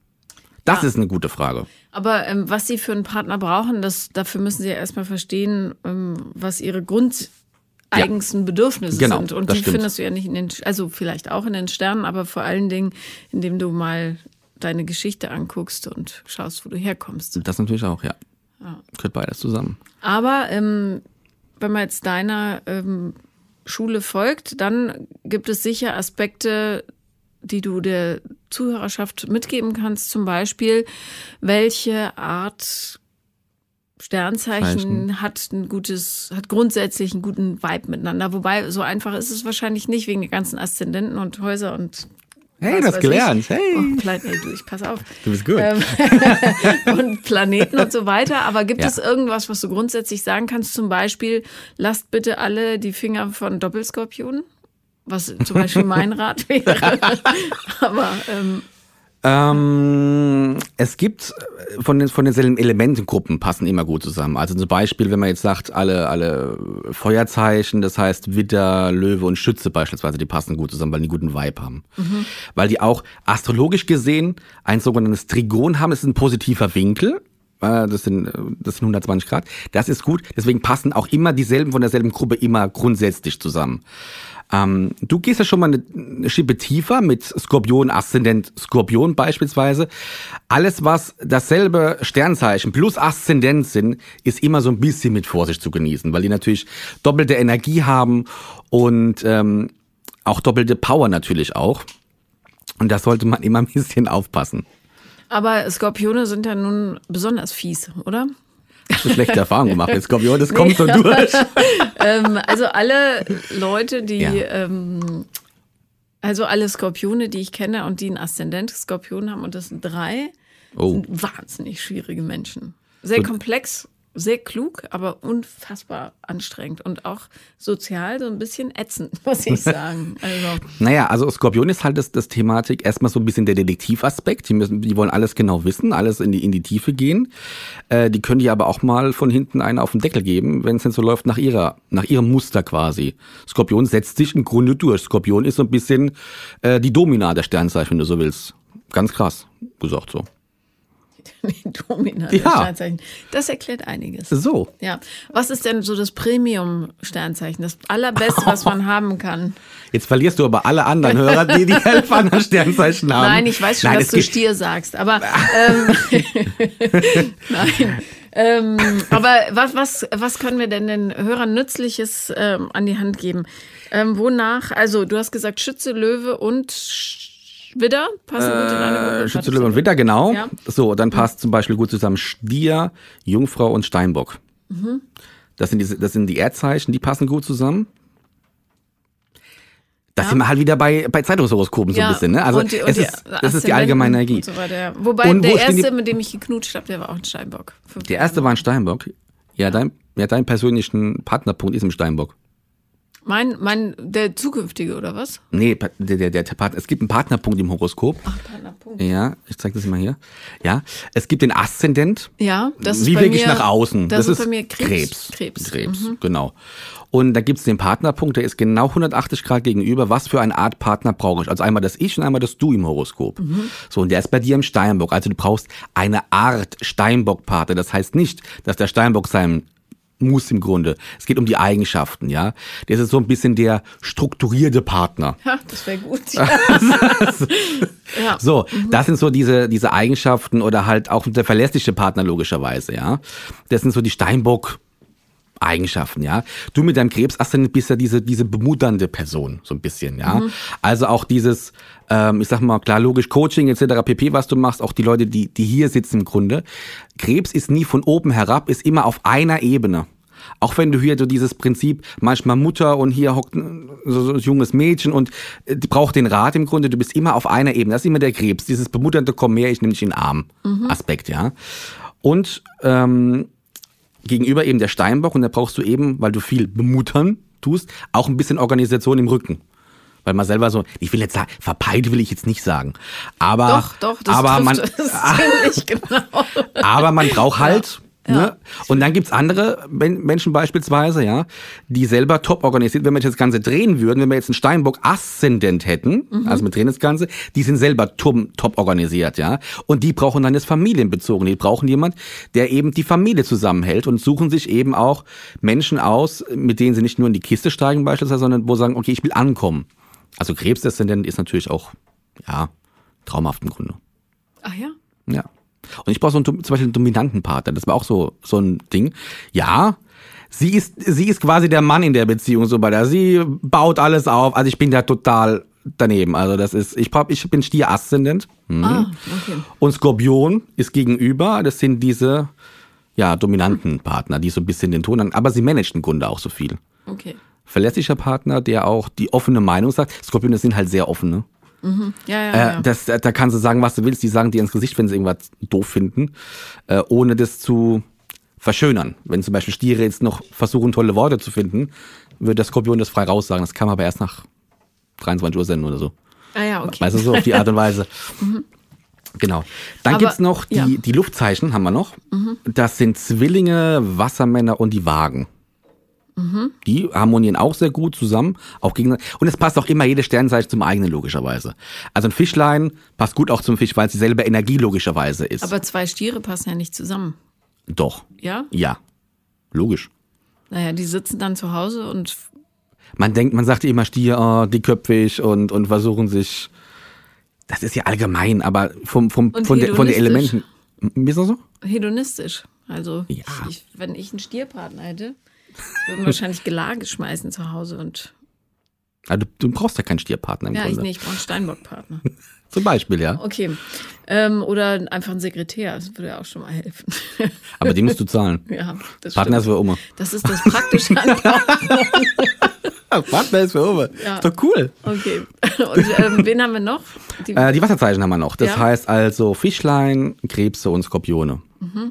Das ja. ist eine gute Frage. Aber ähm, was Sie für einen Partner brauchen, das, dafür müssen Sie ja erstmal verstehen, ähm, was Ihre grundeigensten ja. Bedürfnisse genau, sind. Und die stimmt. findest du ja nicht in den, also vielleicht auch in den Sternen, aber vor allen Dingen, indem du mal deine Geschichte anguckst und schaust, wo du herkommst. Das natürlich auch, ja. ja. Gehört beides zusammen. Aber ähm, wenn man jetzt deiner ähm, Schule folgt, dann gibt es sicher Aspekte, die du der Zuhörerschaft mitgeben kannst. Zum Beispiel, welche Art Sternzeichen Zeichen. hat ein gutes, hat grundsätzlich einen guten Vibe miteinander. Wobei, so einfach ist es wahrscheinlich nicht wegen der ganzen Aszendenten und Häuser und Hey, das gelernt. Ich. Hey. Oh, Plan hey, du, ich pass auf. Du bist gut. Ähm, und Planeten und so weiter. Aber gibt ja. es irgendwas, was du grundsätzlich sagen kannst? Zum Beispiel, lasst bitte alle die Finger von Doppelskorpionen. Was zum Beispiel mein Rat wäre. Aber ähm, ähm, es gibt äh, von den von denselben Elementengruppen passen immer gut zusammen. Also zum Beispiel, wenn man jetzt sagt, alle alle Feuerzeichen, das heißt Witter, Löwe und Schütze beispielsweise, die passen gut zusammen, weil die einen guten Vibe haben, mhm. weil die auch astrologisch gesehen ein sogenanntes Trigon haben. Das ist ein positiver Winkel. Äh, das sind, äh, das sind 120 Grad. Das ist gut. Deswegen passen auch immer dieselben von derselben Gruppe immer grundsätzlich zusammen. Ähm, du gehst ja schon mal eine, eine Schippe tiefer mit Skorpion, Aszendent Skorpion beispielsweise. Alles, was dasselbe Sternzeichen plus Aszendent sind, ist immer so ein bisschen mit Vorsicht zu genießen, weil die natürlich doppelte Energie haben und ähm, auch doppelte Power natürlich auch. Und da sollte man immer ein bisschen aufpassen. Aber Skorpione sind ja nun besonders fies, oder? Hast du schlechte Erfahrungen gemacht mit Skorpion? Das kommt so durch. ähm, also alle Leute, die, ja. ähm, also alle Skorpione, die ich kenne und die einen Aszendent Skorpion haben, und das sind drei, oh. sind wahnsinnig schwierige Menschen. Sehr komplex sehr klug, aber unfassbar anstrengend und auch sozial so ein bisschen ätzend, muss ich sagen. Also. naja, also Skorpion ist halt das, das Thematik erstmal so ein bisschen der Detektivaspekt. Die, müssen, die wollen alles genau wissen, alles in die, in die Tiefe gehen. Äh, die können dir aber auch mal von hinten einen auf den Deckel geben, wenn es denn so läuft nach ihrer, nach ihrem Muster quasi. Skorpion setzt sich im Grunde durch. Skorpion ist so ein bisschen äh, die Domina der Sternzeichen, wenn du so willst. Ganz krass gesagt so. Domina ja. Das erklärt einiges. So. Ja. Was ist denn so das Premium-Sternzeichen? Das allerbeste, was man haben kann? Jetzt verlierst du aber alle anderen Hörer, die die elf anderen Sternzeichen haben. Nein, ich weiß schon, Nein, dass du Stier sagst, aber ähm, Nein. Ähm, aber was, was, was können wir denn den Hörern Nützliches ähm, an die Hand geben? Ähm, wonach, also du hast gesagt Schütze, Löwe und Widder passen gut in eine Gruppe. Schütze, Löwe und Widder, genau. Ja. So, dann passt zum Beispiel gut zusammen Stier, Jungfrau und Steinbock. Mhm. Das, sind die, das sind die Erdzeichen, die passen gut zusammen. Das ja. sind wir halt wieder bei, bei Zeitungshoroskopen so ja. ein bisschen. Ne? Also und die, und es ist, das ist die allgemeine Energie. So weiter, ja. Wobei und der erste, mit dem ich geknutscht habe, der war auch ein Steinbock. Der erste war ein Steinbock. Ja, dein ja, dein persönlichen Partnerpunkt ist im Steinbock. Mein, mein, der zukünftige, oder was? Nee, der, der, der Partner, es gibt einen Partnerpunkt im Horoskop. Ach, Partnerpunkt. Ja, ich zeig das mal hier. Ja, es gibt den Aszendent. Ja, das ist Wie bei wirke ich mir- nach außen? Das, ist bei mir Krebs. Krebs. Krebs. Mhm. genau. Und da gibt's den Partnerpunkt, der ist genau 180 Grad gegenüber. Was für eine Art Partner brauche ich? Also einmal das Ich und einmal das Du im Horoskop. Mhm. So, und der ist bei dir im Steinbock. Also du brauchst eine Art Steinbock-Partner. Das heißt nicht, dass der Steinbock sein muss im Grunde. Es geht um die Eigenschaften, ja. Das ist so ein bisschen der strukturierte Partner. Ja, das wäre gut. ja. So, das sind so diese, diese Eigenschaften oder halt auch der verlässliche Partner logischerweise, ja. Das sind so die Steinbock Eigenschaften, ja. Du mit deinem Krebsaszendent bist ja diese, diese bemutternde Person, so ein bisschen, ja. Also auch dieses, ähm, ich sag mal, klar, logisch Coaching etc. pp, was du machst, auch die Leute, die, die hier sitzen im Grunde. Krebs ist nie von oben herab, ist immer auf einer Ebene. Auch wenn du hier so dieses Prinzip, manchmal Mutter und hier hockt so, ein junges Mädchen und äh, die braucht den Rat im Grunde, du bist immer auf einer Ebene. Das ist immer der Krebs, dieses bemutternde Komm her, ich nehme dich in den Arm Aspekt, ja. Und ähm, gegenüber eben der Steinbock und da brauchst du eben, weil du viel bemuttern tust, auch ein bisschen Organisation im Rücken. Weil man selber so, ich will jetzt sagen, verpeilt will ich jetzt nicht sagen. Aber, Doch, doch, das aber man, ziemlich genau. aber man braucht halt, ne? Und dann gibt's andere Men- Menschen beispielsweise, ja, die selber top organisiert, wenn wir jetzt das Ganze drehen würden, wenn wir jetzt einen Steinbock Aszendent hätten, also wir drehen das Ganze, die sind selber top, top organisiert, ja. Und die brauchen dann das familienbezogen. Die brauchen jemand, der eben die Familie zusammenhält und suchen sich eben auch Menschen aus, mit denen sie nicht nur in die Kiste steigen beispielsweise, sondern wo sie sagen, okay, ich will ankommen. Also Krebsdeszendent ist natürlich auch, ja, traumhaft im Grunde. Ach ja. Ja. Und ich brauche so einen, zum Beispiel einen dominanten Partner. Das war auch so, so ein Ding. Ja, sie ist, sie ist quasi der Mann in der Beziehung, so bei der. Sie baut alles auf. Also ich bin da total daneben. Also das ist, ich, brauch, ich bin Stier Aszendent. Mhm. Ah, okay. Und Skorpion ist gegenüber. Das sind diese, ja, dominanten Partner, die so ein bisschen den Ton an. Aber sie managt im Grunde auch so viel. Okay. Verlässlicher Partner, der auch die offene Meinung sagt. Skorpione sind halt sehr offene. Ja, ja, Äh, ja. das, da kannst du sagen, was du willst. Die sagen dir ins Gesicht, wenn sie irgendwas doof finden, äh, ohne das zu verschönern. Wenn zum Beispiel Stiere jetzt noch versuchen, tolle Worte zu finden, würde der Skorpion das frei raussagen. Das kann man aber erst nach 23 Uhr senden oder so. ah ja, okay. Weißt du, so auf die Art und Weise. Genau. Dann Aber- gibt's noch die, ja. die Luftzeichen, haben wir noch. Das sind Zwillinge, Wassermänner und die Wagen. Die harmonieren auch sehr gut zusammen. Auch gegen, und es passt auch immer jede Sternzeichen zum eigenen, logischerweise. Also ein Fischlein passt gut auch zum Fisch, weil es dieselbe Energie logischerweise ist. Aber zwei Stiere passen ja nicht zusammen. Doch. Ja? Ja. Logisch. Naja, die sitzen dann zu Hause und Man denkt, man sagt immer Stier, oh, dickköpfig und, und versuchen sich. Das ist ja allgemein, aber vom, vom, von, der, von den. Elementen. Wie ist das so? hedonistisch. Also, Ja. ich, wenn ich einen Stierpartner hätte, würden wahrscheinlich Gelage schmeißen zu Hause und Ja, du, du brauchst ja keinen Stierpartner im ja, ich Grunde. nicht, ich brauche einen Steinbockpartner. Zum Beispiel, ja. Okay. Ähm, oder einfach einen Sekretär, das würde ja auch schon mal helfen. Aber die musst du zahlen. ja, das Partner ist stimmt. für Oma. Das ist das Praktische an Partner ist für Oma. Ja. Ist doch cool. Okay. Und ähm, wen haben wir noch? Die, Äh, die Wasserzeichen haben wir noch. Das Ja. heißt also Fischlein, Krebse und Skorpione. Mhm.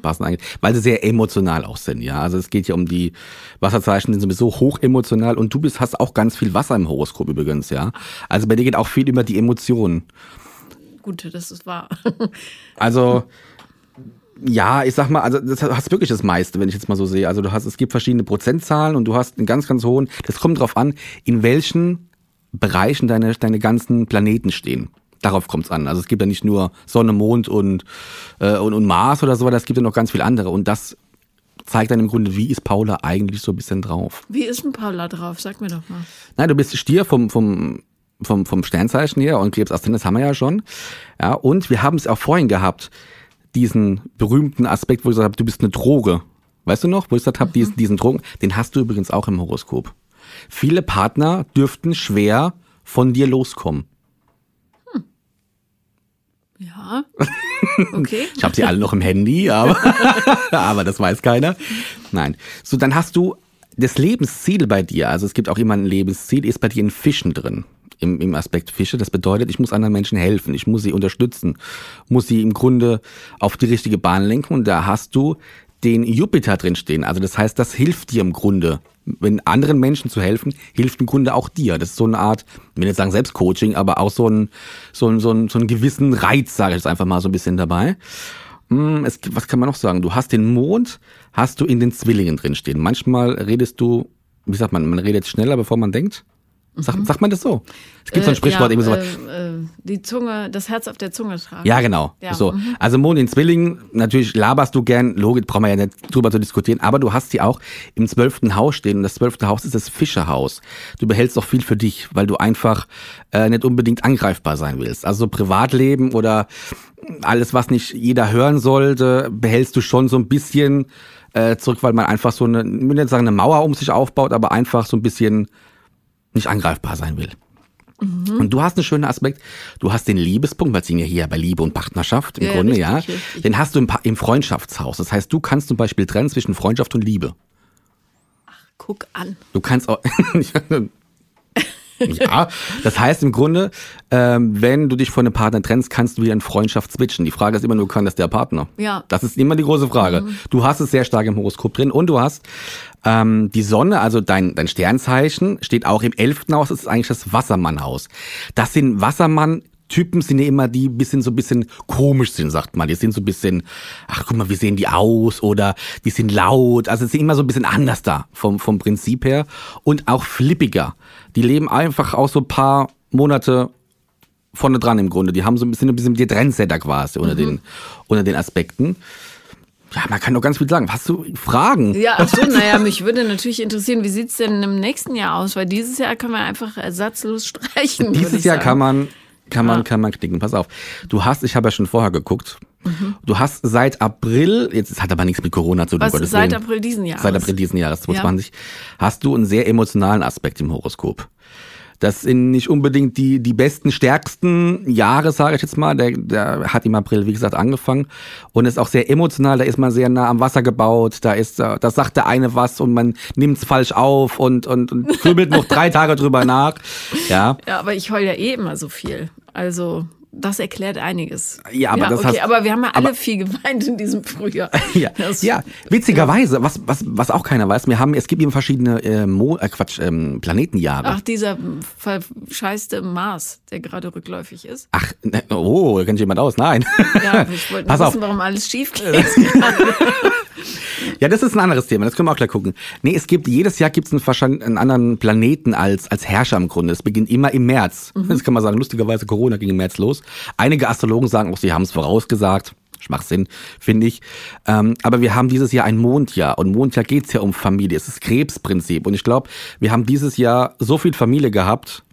Weil sie sehr emotional auch sind, ja. Also es geht ja um die Wasserzeichen, die sind sowieso hoch emotional und du bist, hast auch ganz viel Wasser im Horoskop übrigens, ja. Also bei dir geht auch viel über die Emotionen. Gut, das ist wahr. Also, ja, ich sag mal, also das hast wirklich das meiste, wenn ich jetzt mal so sehe. Also du hast, es gibt verschiedene Prozentzahlen und du hast einen ganz, ganz hohen, das kommt drauf an, in welchen Bereichen deine, deine ganzen Planeten stehen. Darauf kommt es an. Also es gibt ja nicht nur Sonne, Mond und, äh, und, und Mars oder so, es gibt ja noch ganz viele andere. Und das zeigt dann im Grunde, wie ist Paula eigentlich so ein bisschen drauf. Wie ist denn Paula drauf? Sag mir doch mal. Nein, du bist Stier vom, vom, vom, vom Sternzeichen her und Krebs Aszendent, das haben wir ja schon. Ja, und wir haben es auch vorhin gehabt, diesen berühmten Aspekt, wo ich gesagt habe, du bist eine Droge. Weißt du noch, wo ich gesagt habe, diesen, diesen Drogen, den hast du übrigens auch im Horoskop. Viele Partner dürften schwer von dir loskommen. Ja. Okay. Ich habe sie alle noch im Handy, aber, aber das weiß keiner. Nein. So, dann hast du das Lebensziel bei dir. Also es gibt auch immer ein Lebensziel, ist bei dir in Fischen drin. Im, Im Aspekt Fische. Das bedeutet, ich muss anderen Menschen helfen. Ich muss sie unterstützen. Muss sie im Grunde auf die richtige Bahn lenken. Und da hast du den Jupiter drinstehen. Also das heißt, das hilft dir im Grunde. Wenn anderen Menschen zu helfen, hilft im Grunde auch dir. Das ist so eine Art, ich will nicht sagen Selbstcoaching, aber auch so ein, so ein, so ein, so ein gewissen Reiz, sage ich jetzt einfach mal so ein bisschen dabei. Hm, es, was kann man noch sagen? Du hast den Mond, hast du in den Zwillingen drinstehen. Manchmal redest du, wie sagt man, man redet schneller, bevor man denkt. Sag, mhm. Sagt man das so? Es gibt so ein Sprichwort, äh, ja, irgendwie so. Äh, äh, die Zunge, das Herz auf der Zunge tragen. Ja, genau. Ja. So. Mhm. Also Mond in Zwillingen, natürlich laberst du gern, Logik brauchen wir ja nicht drüber zu diskutieren, aber du hast sie auch im zwölften Haus stehen und das zwölfte Haus ist das Fischerhaus. Du behältst auch viel für dich, weil du einfach äh, nicht unbedingt angreifbar sein willst. Also Privatleben oder alles, was nicht jeder hören sollte, behältst du schon so ein bisschen äh, zurück, weil man einfach so eine, ich will nicht sagen eine Mauer um sich aufbaut, aber einfach so ein bisschen nicht angreifbar sein will. Mhm. Und du hast einen schönen Aspekt. Du hast den Liebespunkt, weil es ja hier bei Liebe und Partnerschaft im ja, Grunde, richtig, ja. Richtig. Den hast du im, im, Freundschaftshaus. Das heißt, du kannst zum Beispiel trennen zwischen Freundschaft und Liebe. Ach, guck an. Du kannst auch. Ja, das heißt im Grunde, ähm, wenn du dich von einem Partner trennst, kannst du wieder in Freundschaft switchen. Die Frage ist immer nur, kann das der Partner? Ja. Das ist immer die große Frage. Mhm. Du hast es sehr stark im Horoskop drin und du hast ähm, die Sonne, also dein, dein Sternzeichen, steht auch im elften Haus, das ist eigentlich das Wassermannhaus. Das sind Wassermann Typen sind ja immer die bisschen so ein bisschen komisch sind, sagt man. Die sind so ein bisschen, ach guck mal, wie sehen die aus oder die sind laut. Also sind immer so ein bisschen anders da vom, vom Prinzip her und auch flippiger. Die leben einfach auch so ein paar Monate vorne dran im Grunde. Die haben so ein bisschen, ein bisschen die Trendsetter quasi unter, mhm. den, unter den Aspekten. Ja, man kann doch ganz viel sagen. Hast du Fragen? Ja, ach so, naja, mich würde natürlich interessieren, wie sieht's denn im nächsten Jahr aus? Weil dieses Jahr kann man einfach ersatzlos streichen. Dieses Jahr sagen. kann man kann man, kann man knicken. Pass auf. Du hast, ich habe ja schon vorher geguckt. Mhm. Du hast seit April, jetzt hat aber nichts mit Corona zu tun. Was, seit April diesen Jahres? Seit April diesen Jahres, 2020, ja. hast du einen sehr emotionalen Aspekt im Horoskop. Das sind nicht unbedingt die, die besten, stärksten Jahre, sage ich jetzt mal. Der, der hat im April, wie gesagt, angefangen und ist auch sehr emotional. Da ist man sehr nah am Wasser gebaut. Da ist, da sagt der eine was und man nimmt es falsch auf und, und, und grübelt noch drei Tage drüber nach. Ja. ja, aber ich heul ja eh immer so viel. Also das erklärt einiges. Ja, aber ja, das okay, hast, aber wir haben ja alle aber, viel geweint in diesem Frühjahr. ja, ja, witzigerweise, was, was, was auch keiner weiß, wir haben, es gibt eben verschiedene äh, Mo, äh, Quatsch, ähm, Planetenjahre. Ach, dieser verscheißte Mars, der gerade rückläufig ist. Ach, ne, oh, kennt jemand aus? Nein. Ja, ich wollte wissen, auf. warum alles schief geht. Ja, das ist ein anderes Thema, das können wir auch gleich gucken. Nee, es gibt, jedes Jahr gibt es einen, einen, anderen Planeten als, als Herrscher im Grunde. Es beginnt immer im März. Mhm. Das kann man sagen, lustigerweise Corona ging im März los. Einige Astrologen sagen auch, sie haben es vorausgesagt. Schwachsinn, finde ich. Ähm, aber wir haben dieses Jahr ein Mondjahr und Mondjahr geht's ja um Familie. Es ist Krebsprinzip und ich glaube, wir haben dieses Jahr so viel Familie gehabt,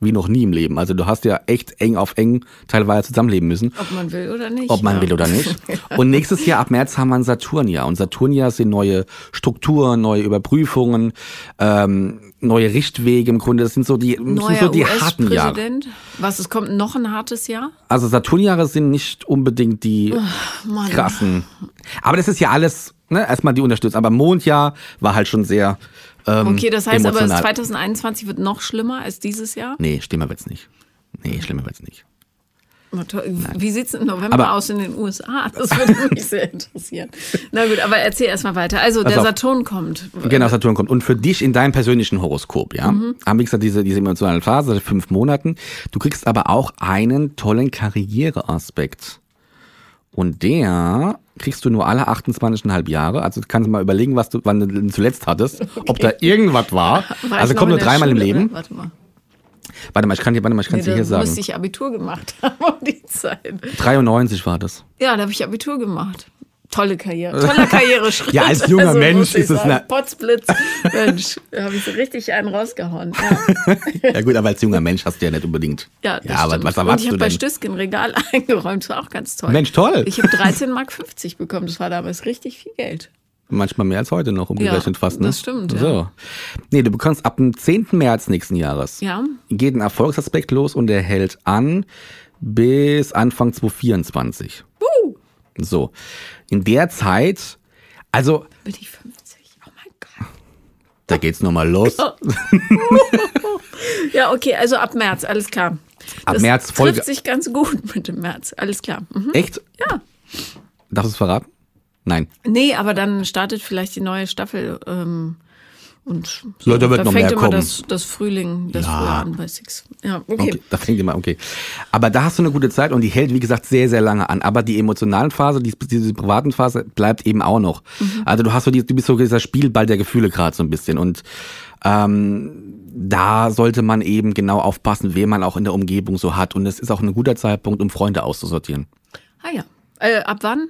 wie noch nie im Leben. Also du hast ja echt eng auf eng teilweise zusammenleben müssen. Ob man will oder nicht. Ob man ja. will oder nicht. Und nächstes Jahr ab März haben wir ein Saturnjahr. Und Saturnjahr sind neue Strukturen, neue Überprüfungen, ähm, neue Richtwege im Grunde. Das sind so die, Neuer sind so die harten Jahre. Was, es kommt noch ein hartes Jahr? Also Saturnjahre sind nicht unbedingt die oh, krassen. Aber das ist ja alles, ne, erstmal die unterstützt. Aber Mondjahr war halt schon sehr ähm, okay, das heißt emotional. aber 2021 wird noch schlimmer als dieses Jahr? Nee, schlimmer wird's nicht. Nee, schlimmer wird's nicht. Wie sieht es im November aber, aus in den USA? Das würde mich sehr interessieren. Na gut, aber erzähl erstmal weiter. Also der Saturn kommt. Genau, Saturn kommt. Und für dich in deinem persönlichen Horoskop, ja, mhm. haben wir gesagt, diese, diese emotionale Phase, seit fünf Monaten. Du kriegst aber auch einen tollen Karriereaspekt. Und der kriegst du nur alle 28,5 Jahre. Also kannst du mal überlegen, was du, wann du zuletzt hattest, okay. ob da irgendwas war. war also kommt nur dreimal Schule, im Leben. Warte mal. Warte mal, ich kann dir, warte mal, ich kann nee, dir hier sagen. Müsste ich Abitur gemacht haben um die Zeit. 93 war das. Ja, da habe ich Abitur gemacht tolle Karriere, toller Karriereschritt. ja, als junger also, Mensch ist es eine Potzblitz. Mensch, da habe ich so richtig einen rausgehauen. Ja. ja. gut, aber als junger Mensch hast du ja nicht unbedingt. Ja, ja aber was erwartest Und ich habe bei Stüsken Regal eingeräumt, das war auch ganz toll. Mensch, toll. Ich habe 13,50 Mark bekommen, das war damals richtig viel Geld. Manchmal mehr als heute noch, umgerechnet ja, fast. Ne? Das stimmt. So. Ja. Nee, du bekommst ab dem 10. März nächsten Jahres. Ja. Geht ein Erfolgsaspekt los und der hält an bis Anfang 2024. Uh. So. In der Zeit, also. Bin ich 50? Oh mein Gott. Da geht's nochmal los. ja, okay, also ab März, alles klar. Ab das März Folge. trifft sich ganz gut mit dem März, alles klar. Mhm. Echt? Ja. Darfst du es verraten? Nein. Nee, aber dann startet vielleicht die neue Staffel. Ähm, und so, da wird da noch fängt mehr immer kommen. das, das Frühling, das Ja. Frühjahr an bei Six. Ja, okay. Okay, da fängt immer, okay. Aber da hast du eine gute Zeit und die hält, wie gesagt, sehr, sehr lange an. Aber die emotionalen Phase, die, diese privaten Phase bleibt eben auch noch. Also du hast so die, du bist so dieser Spielball der Gefühle gerade so ein bisschen und ähm, da sollte man eben genau aufpassen, wen man auch in der Umgebung so hat. Und es ist auch ein guter Zeitpunkt, um Freunde auszusortieren. Ah ja. Äh, ab wann?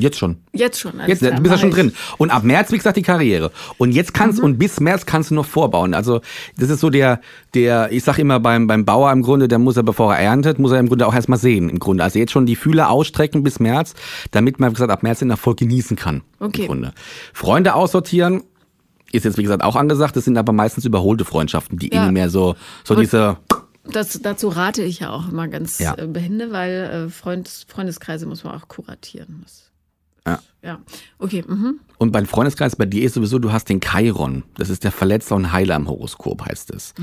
Jetzt schon. Jetzt schon. Jetzt, du bist ja schon drin. Und ab März, wie gesagt, die Karriere. Und jetzt kannst, Mhm. und bis März kannst du noch vorbauen. Also, das ist so der, der, ich sag immer beim, beim Bauer im Grunde, der muss er, bevor er erntet, muss er im Grunde auch erstmal sehen, im Grunde. Also jetzt schon die Fühler ausstrecken bis März, damit man, wie gesagt, ab März den Erfolg genießen kann. Okay. Im Grunde. Freunde aussortieren, ist jetzt, wie gesagt, auch angesagt. Das sind aber meistens überholte Freundschaften, die Ja. ihnen mehr so, so Und- diese, Das, dazu rate ich ja auch immer ganz Ja. äh, behende, weil äh, Freund, Freundeskreise muss man auch kuratieren. Das, Ja. ja. Okay. Mhm. Und beim Freundeskreis bei dir ist sowieso, du hast den Chiron. Das ist der Verletzer und Heiler im Horoskop, heißt es.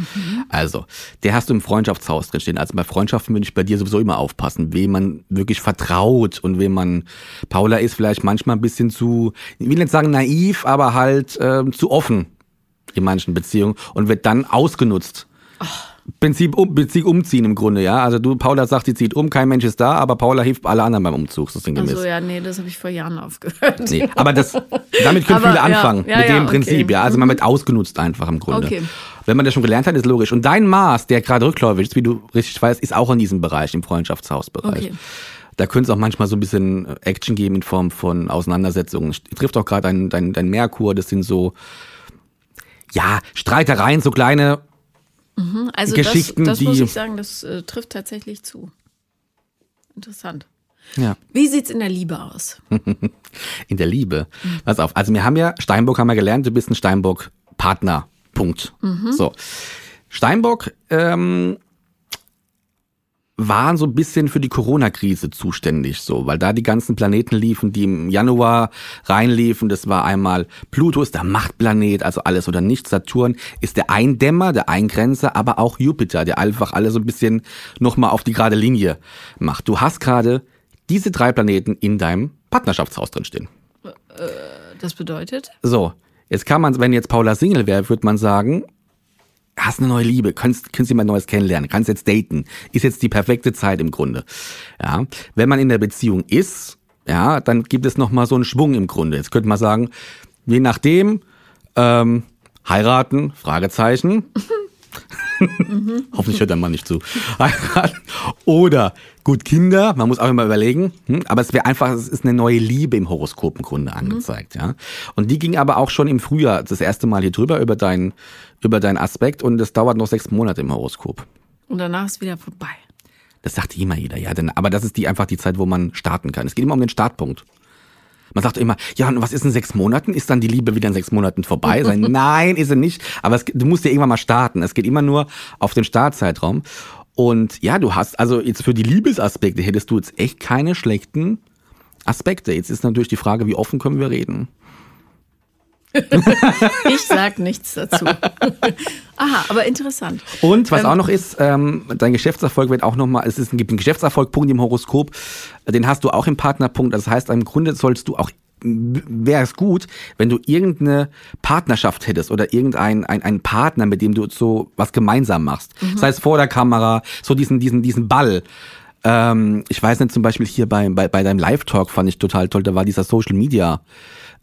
Also, der hast du im Freundschaftshaus drin stehen. Also bei Freundschaften würde ich bei dir sowieso immer aufpassen, wem man wirklich vertraut und wem man. Paula ist vielleicht manchmal ein bisschen zu, ich will nicht sagen naiv, aber halt ähm, zu offen in manchen Beziehungen und wird dann ausgenutzt. Prinzip, um, Prinzip umziehen im Grunde, ja. Also du, Paula sagt, sie zieht um, kein Mensch ist da, aber Paula hilft alle anderen beim Umzug, so sinngemäß. Also ja, nee, das habe ich vor Jahren aufgehört. Nee, aber das, damit können Aber viele anfangen, ja, mit ja, dem okay. Prinzip, ja. Also man wird ausgenutzt einfach im Grunde. Okay. Wenn man das schon gelernt hat, ist logisch. Und dein Maß, der gerade rückläufig ist, wie du richtig weißt, ist auch in diesem Bereich, im Freundschaftshausbereich. Okay. Da könnte es auch manchmal so ein bisschen Action geben in Form von Auseinandersetzungen. Trifft auch gerade dein, dein, dein Merkur, das sind so, ja, Streitereien, so kleine, Also Geschichten, das, das muss ich sagen, das äh, trifft tatsächlich zu. Interessant. ja. Wie sieht's in der Liebe aus? in der Liebe. Pass auf, also wir haben ja, Steinbock haben wir gelernt, du bist ein Steinbock-Partner. Punkt. So. Steinbock ähm, waren so ein bisschen für die Corona-Krise zuständig, so, weil da die ganzen Planeten liefen, die im Januar reinliefen. Das war einmal Pluto ist der Machtplanet, also alles oder nichts. Saturn ist der Eindämmer, der Eingrenzer, aber auch Jupiter, der einfach alle so ein bisschen nochmal auf die gerade Linie macht. Du hast gerade diese drei Planeten in deinem Partnerschaftshaus drinstehen. Das bedeutet? So, jetzt kann man, wenn jetzt Paula Single wäre, würde man sagen, hast eine neue Liebe, kannst, kannst jemand Neues kennenlernen, kannst jetzt daten, ist jetzt die perfekte Zeit im Grunde. Ja, wenn man in der Beziehung ist, ja, dann gibt es noch mal so einen Schwung im Grunde. Jetzt könnte man sagen, je nachdem, ähm, heiraten, Fragezeichen. Hoffentlich hört der Mann nicht zu. Heiraten. Oder gut Kinder, man muss auch immer überlegen, hm, aber es wäre einfach, es ist eine neue Liebe im Horoskop im Grunde angezeigt, ja. Und die ging aber auch schon im Frühjahr das erste Mal hier drüber über deinen über deinen Aspekt und es dauert noch sechs Monate im Horoskop. Und danach ist wieder vorbei. Das sagt immer jeder, ja. Denn, aber das ist die einfach die Zeit, wo man starten kann. Es geht immer um den Startpunkt. Man sagt immer, ja, und was ist in sechs Monaten? Ist dann die Liebe wieder in sechs Monaten vorbei? Sein? Nein, ist sie nicht. Aber es, du musst ja irgendwann mal starten. Es geht immer nur auf den Startzeitraum. Und ja, du hast, also jetzt für die Liebesaspekte hättest du jetzt echt keine schlechten Aspekte. Jetzt ist natürlich die Frage, wie offen können wir reden? Ich sag nichts dazu. Aha, aber interessant. Und was Ähm, auch noch ist, ähm, dein Geschäftserfolg wird auch nochmal, es ist, gibt einen Geschäftserfolgpunkt im Horoskop, den hast du auch im Partnerpunkt. Das heißt, im Grunde sollst du auch, wäre es gut, wenn du irgendeine Partnerschaft hättest oder irgendein ein, ein Partner, mit dem du so was gemeinsam machst. Das heißt, vor der Kamera, so diesen, diesen, diesen Ball. Ähm, ich weiß nicht, zum Beispiel hier bei, bei, bei deinem Live-Talk fand ich total toll, da war dieser Social Media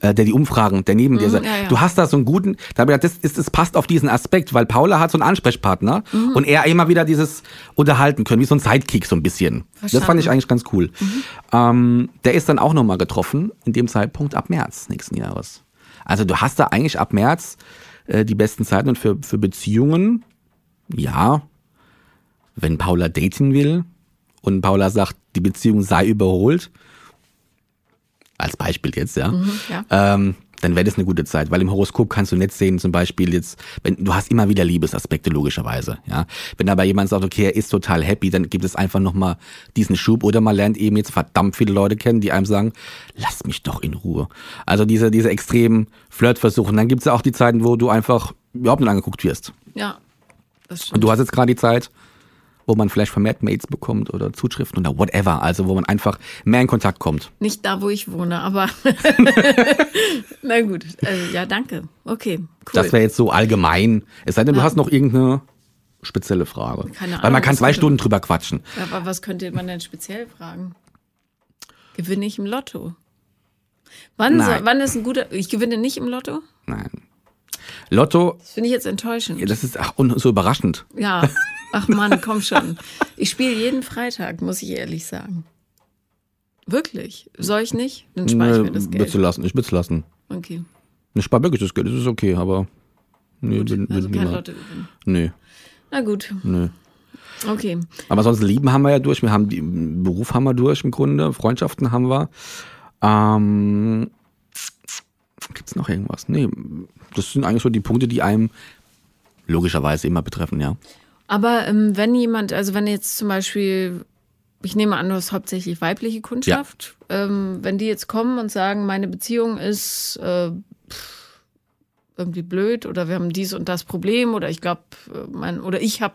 äh, der die Umfragen, der neben dir ist. ja, ja. Du hast da so einen guten, da hab ich gedacht, das, ist, das passt auf diesen Aspekt, weil Paula hat so einen Ansprechpartner und er immer wieder dieses unterhalten können, wie so ein Sidekick so ein bisschen. Das fand ich eigentlich ganz cool. Ähm, der ist dann auch nochmal getroffen, in dem Zeitpunkt ab März nächsten Jahres. Also du hast da eigentlich ab März äh, die besten Zeiten und für, für Beziehungen, ja, wenn Paula daten will und Paula sagt, die Beziehung sei überholt, als Beispiel jetzt, ja, ja. ähm, dann wäre das eine gute Zeit, weil im Horoskop kannst du nicht sehen, zum Beispiel jetzt, wenn du hast immer wieder Liebesaspekte logischerweise, ja. Wenn aber jemand sagt, okay, er ist total happy, dann gibt es einfach nochmal diesen Schub oder man lernt eben jetzt verdammt viele Leute kennen, die einem sagen, lass mich doch in Ruhe. Also diese, diese extremen Flirtversuche. Und dann gibt es auch die Zeiten, wo du einfach überhaupt nicht angeguckt wirst. Ja, das stimmt. Und du hast jetzt gerade die Zeit, wo man vielleicht vermehrt Mails bekommt oder Zuschriften oder whatever, also wo man einfach mehr in Kontakt kommt. Nicht da, wo ich wohne, aber na gut. Also, ja, danke. Okay, cool. Das wäre jetzt so allgemein. Es sei denn, du hast noch irgendeine spezielle Frage. Keine Weil man Ahnung, kann zwei Stunden drüber quatschen. Aber was könnte man denn speziell fragen? Gewinne ich im Lotto? Wann, so, wann ist ein guter. Ich gewinne nicht im Lotto? Nein. Lotto, Das finde ich jetzt enttäuschend. das ist ach, so überraschend. Ja. Ach Mann, komm schon. Ich spiele jeden Freitag, muss ich ehrlich sagen. Wirklich? Soll ich nicht? Dann spare ich mir das bitte Geld. lassen, ich würde lassen. Okay. Ich spare wirklich das Geld, das ist okay, aber nee, Gut, will, will also kein. Lotto gewinnen. Nee, Na gut. nee. Okay. Aber sonst Lieben haben wir ja durch, wir haben die Beruf haben wir durch im Grunde, Freundschaften haben wir. Ähm, gibt's noch irgendwas? Nee, das sind eigentlich so die Punkte, die einem logischerweise immer betreffen, ja. Aber ähm, wenn jemand, also wenn jetzt zum Beispiel, ich nehme an, du hast hauptsächlich weibliche Kundschaft, ähm, wenn die jetzt kommen und sagen, meine Beziehung ist äh, pff, irgendwie blöd oder wir haben dies und das Problem oder ich glaube, mein oder ich habe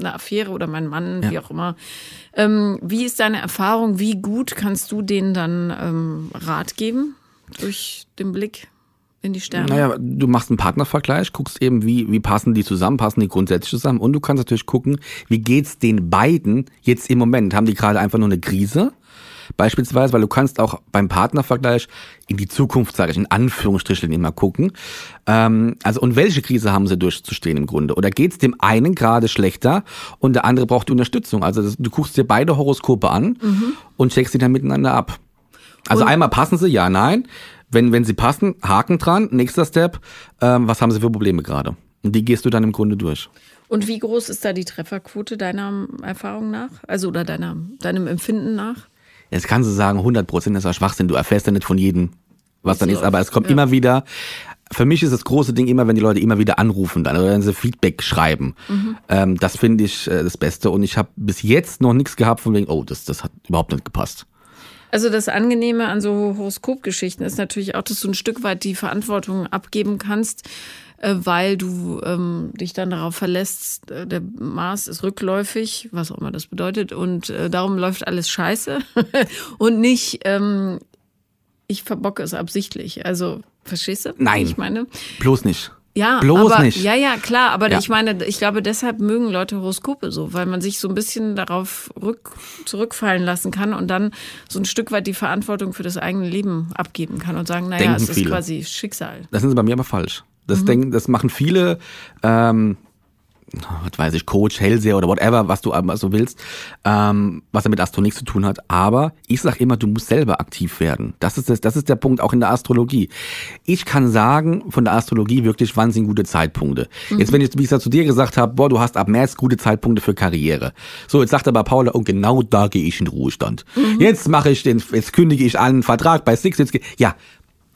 eine Affäre oder mein Mann, Ja. wie auch immer. Ähm, wie ist deine Erfahrung? Wie gut kannst du denen dann ähm, Rat geben durch den Blick in die Sterne? Naja, du machst einen Partnervergleich, guckst eben, wie, wie passen die zusammen, passen die grundsätzlich zusammen und du kannst natürlich gucken, wie geht's den beiden jetzt im Moment? Haben die gerade einfach nur eine Krise? Beispielsweise, weil du kannst auch beim Partnervergleich in die Zukunft, sage ich, in Anführungsstrichen immer gucken. Ähm, also, und welche Krise haben sie durchzustehen im Grunde? Oder geht's dem einen gerade schlechter und der andere braucht die Unterstützung? Also, das, du guckst dir beide Horoskope an und checkst die dann miteinander ab. Also Und- einmal passen sie, ja, nein. Wenn, wenn sie passen, Haken dran. Nächster Step, ähm, was haben sie für Probleme gerade? Und die gehst du dann im Grunde durch. Und wie groß ist da die Trefferquote deiner Erfahrung nach? Also oder deiner, deinem Empfinden nach? Jetzt kannst du sagen, 100 Prozent ist ja Schwachsinn. Du erfährst ja nicht von jedem, was dann So, ist. Aber es kommt ja. immer wieder. Für mich ist das große Ding immer, wenn die Leute immer wieder anrufen dann oder wenn sie Feedback schreiben. Mhm. Ähm, das finde ich äh, das Beste. Und ich habe bis jetzt noch nichts gehabt von wegen, oh, das, das hat überhaupt nicht gepasst. Also das Angenehme an so Horoskopgeschichten ist natürlich auch, dass du ein Stück weit die Verantwortung abgeben kannst, äh, weil du ähm, dich dann darauf verlässt, äh, der Mars ist rückläufig, was auch immer das bedeutet, und äh, darum läuft alles scheiße und nicht, ähm, ich verbocke es absichtlich. Also, verstehst du? Nein. Ich meine, Bloß nicht. Ja, Bloß aber, nicht. Ja, ja, klar, aber Ja. ich meine, ich glaube, deshalb mögen Leute Horoskope so, weil man sich so ein bisschen darauf rück, zurückfallen lassen kann und dann so ein Stück weit die Verantwortung für das eigene Leben abgeben kann und sagen, naja, Denken es ist viele. quasi Schicksal. Das sind sie bei mir aber falsch. Mhm. Das, denken, das machen viele, ähm, was weiß ich, Coach, Hellseher oder whatever, was du aber so willst, ähm, was ja mit Astro nichts zu tun hat. Aber ich sag immer, du musst selber aktiv werden. Das ist, das, das ist der Punkt auch in der Astrologie. Ich kann sagen von der Astrologie wirklich, wann sind gute Zeitpunkte. Jetzt, wenn ich, wie ich es zu dir gesagt habe, boah, du hast ab März gute Zeitpunkte für Karriere. So, jetzt sagt aber Paula, und genau da gehe ich in den Ruhestand. Jetzt mache ich den, jetzt kündige ich einen Vertrag bei Six. Jetzt, ja,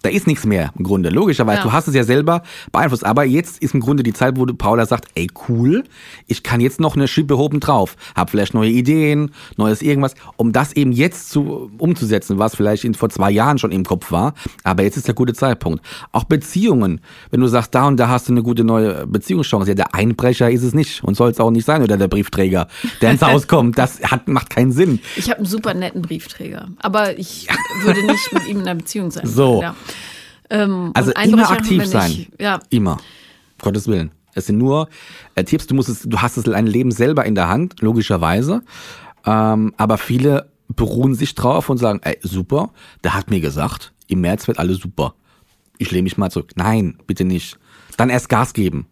da ist nichts mehr im Grunde. Logischerweise, Ja. du hast es ja selber beeinflusst. Aber jetzt ist im Grunde die Zeit, wo du Paula sagt, ey cool, ich kann jetzt noch eine Schippe oben drauf. Hab vielleicht neue Ideen, neues irgendwas, um das eben jetzt zu, umzusetzen, was vielleicht in, vor zwei Jahren schon im Kopf war. Aber jetzt ist der gute Zeitpunkt. Auch Beziehungen. Wenn du sagst, da und da hast du eine gute neue Beziehungschance. Ja, der Einbrecher ist es nicht und soll es auch nicht sein oder der Briefträger, der ins Haus kommt. Das hat, macht keinen Sinn. Ich habe einen super netten Briefträger, aber ich würde nicht mit ihm in einer Beziehung sein. So. Ja. Ähm, Also immer aktiv sein. Ja, Immer. Gottes Willen. Es sind nur äh, Tipps, du musst es, du hast es dein Leben selber in der Hand, logischerweise. Ähm, aber viele beruhen sich drauf und sagen, ey, super, der hat mir gesagt, im März wird alles super. Ich lehne mich mal zurück. Nein, bitte nicht. Dann erst Gas geben.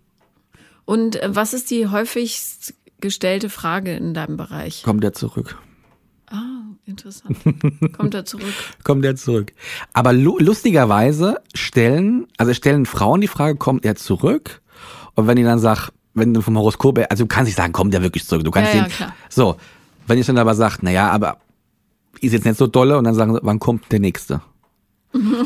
Und äh, was ist die häufigst gestellte Frage in deinem Bereich? Kommt der zurück. Ah, interessant. Kommt er zurück? Kommt der zurück. Aber lu lustigerweise stellen, also stellen Frauen die Frage, kommt er zurück? Und wenn ich dann sag, wenn du vom Horoskop, also du kannst nicht sagen, kommt er wirklich zurück. Du kannst Ja, ja, den, klar. so, wenn ich dann aber sag, naja, aber ist jetzt nicht so dolle und dann sagen sie, wann kommt der nächste?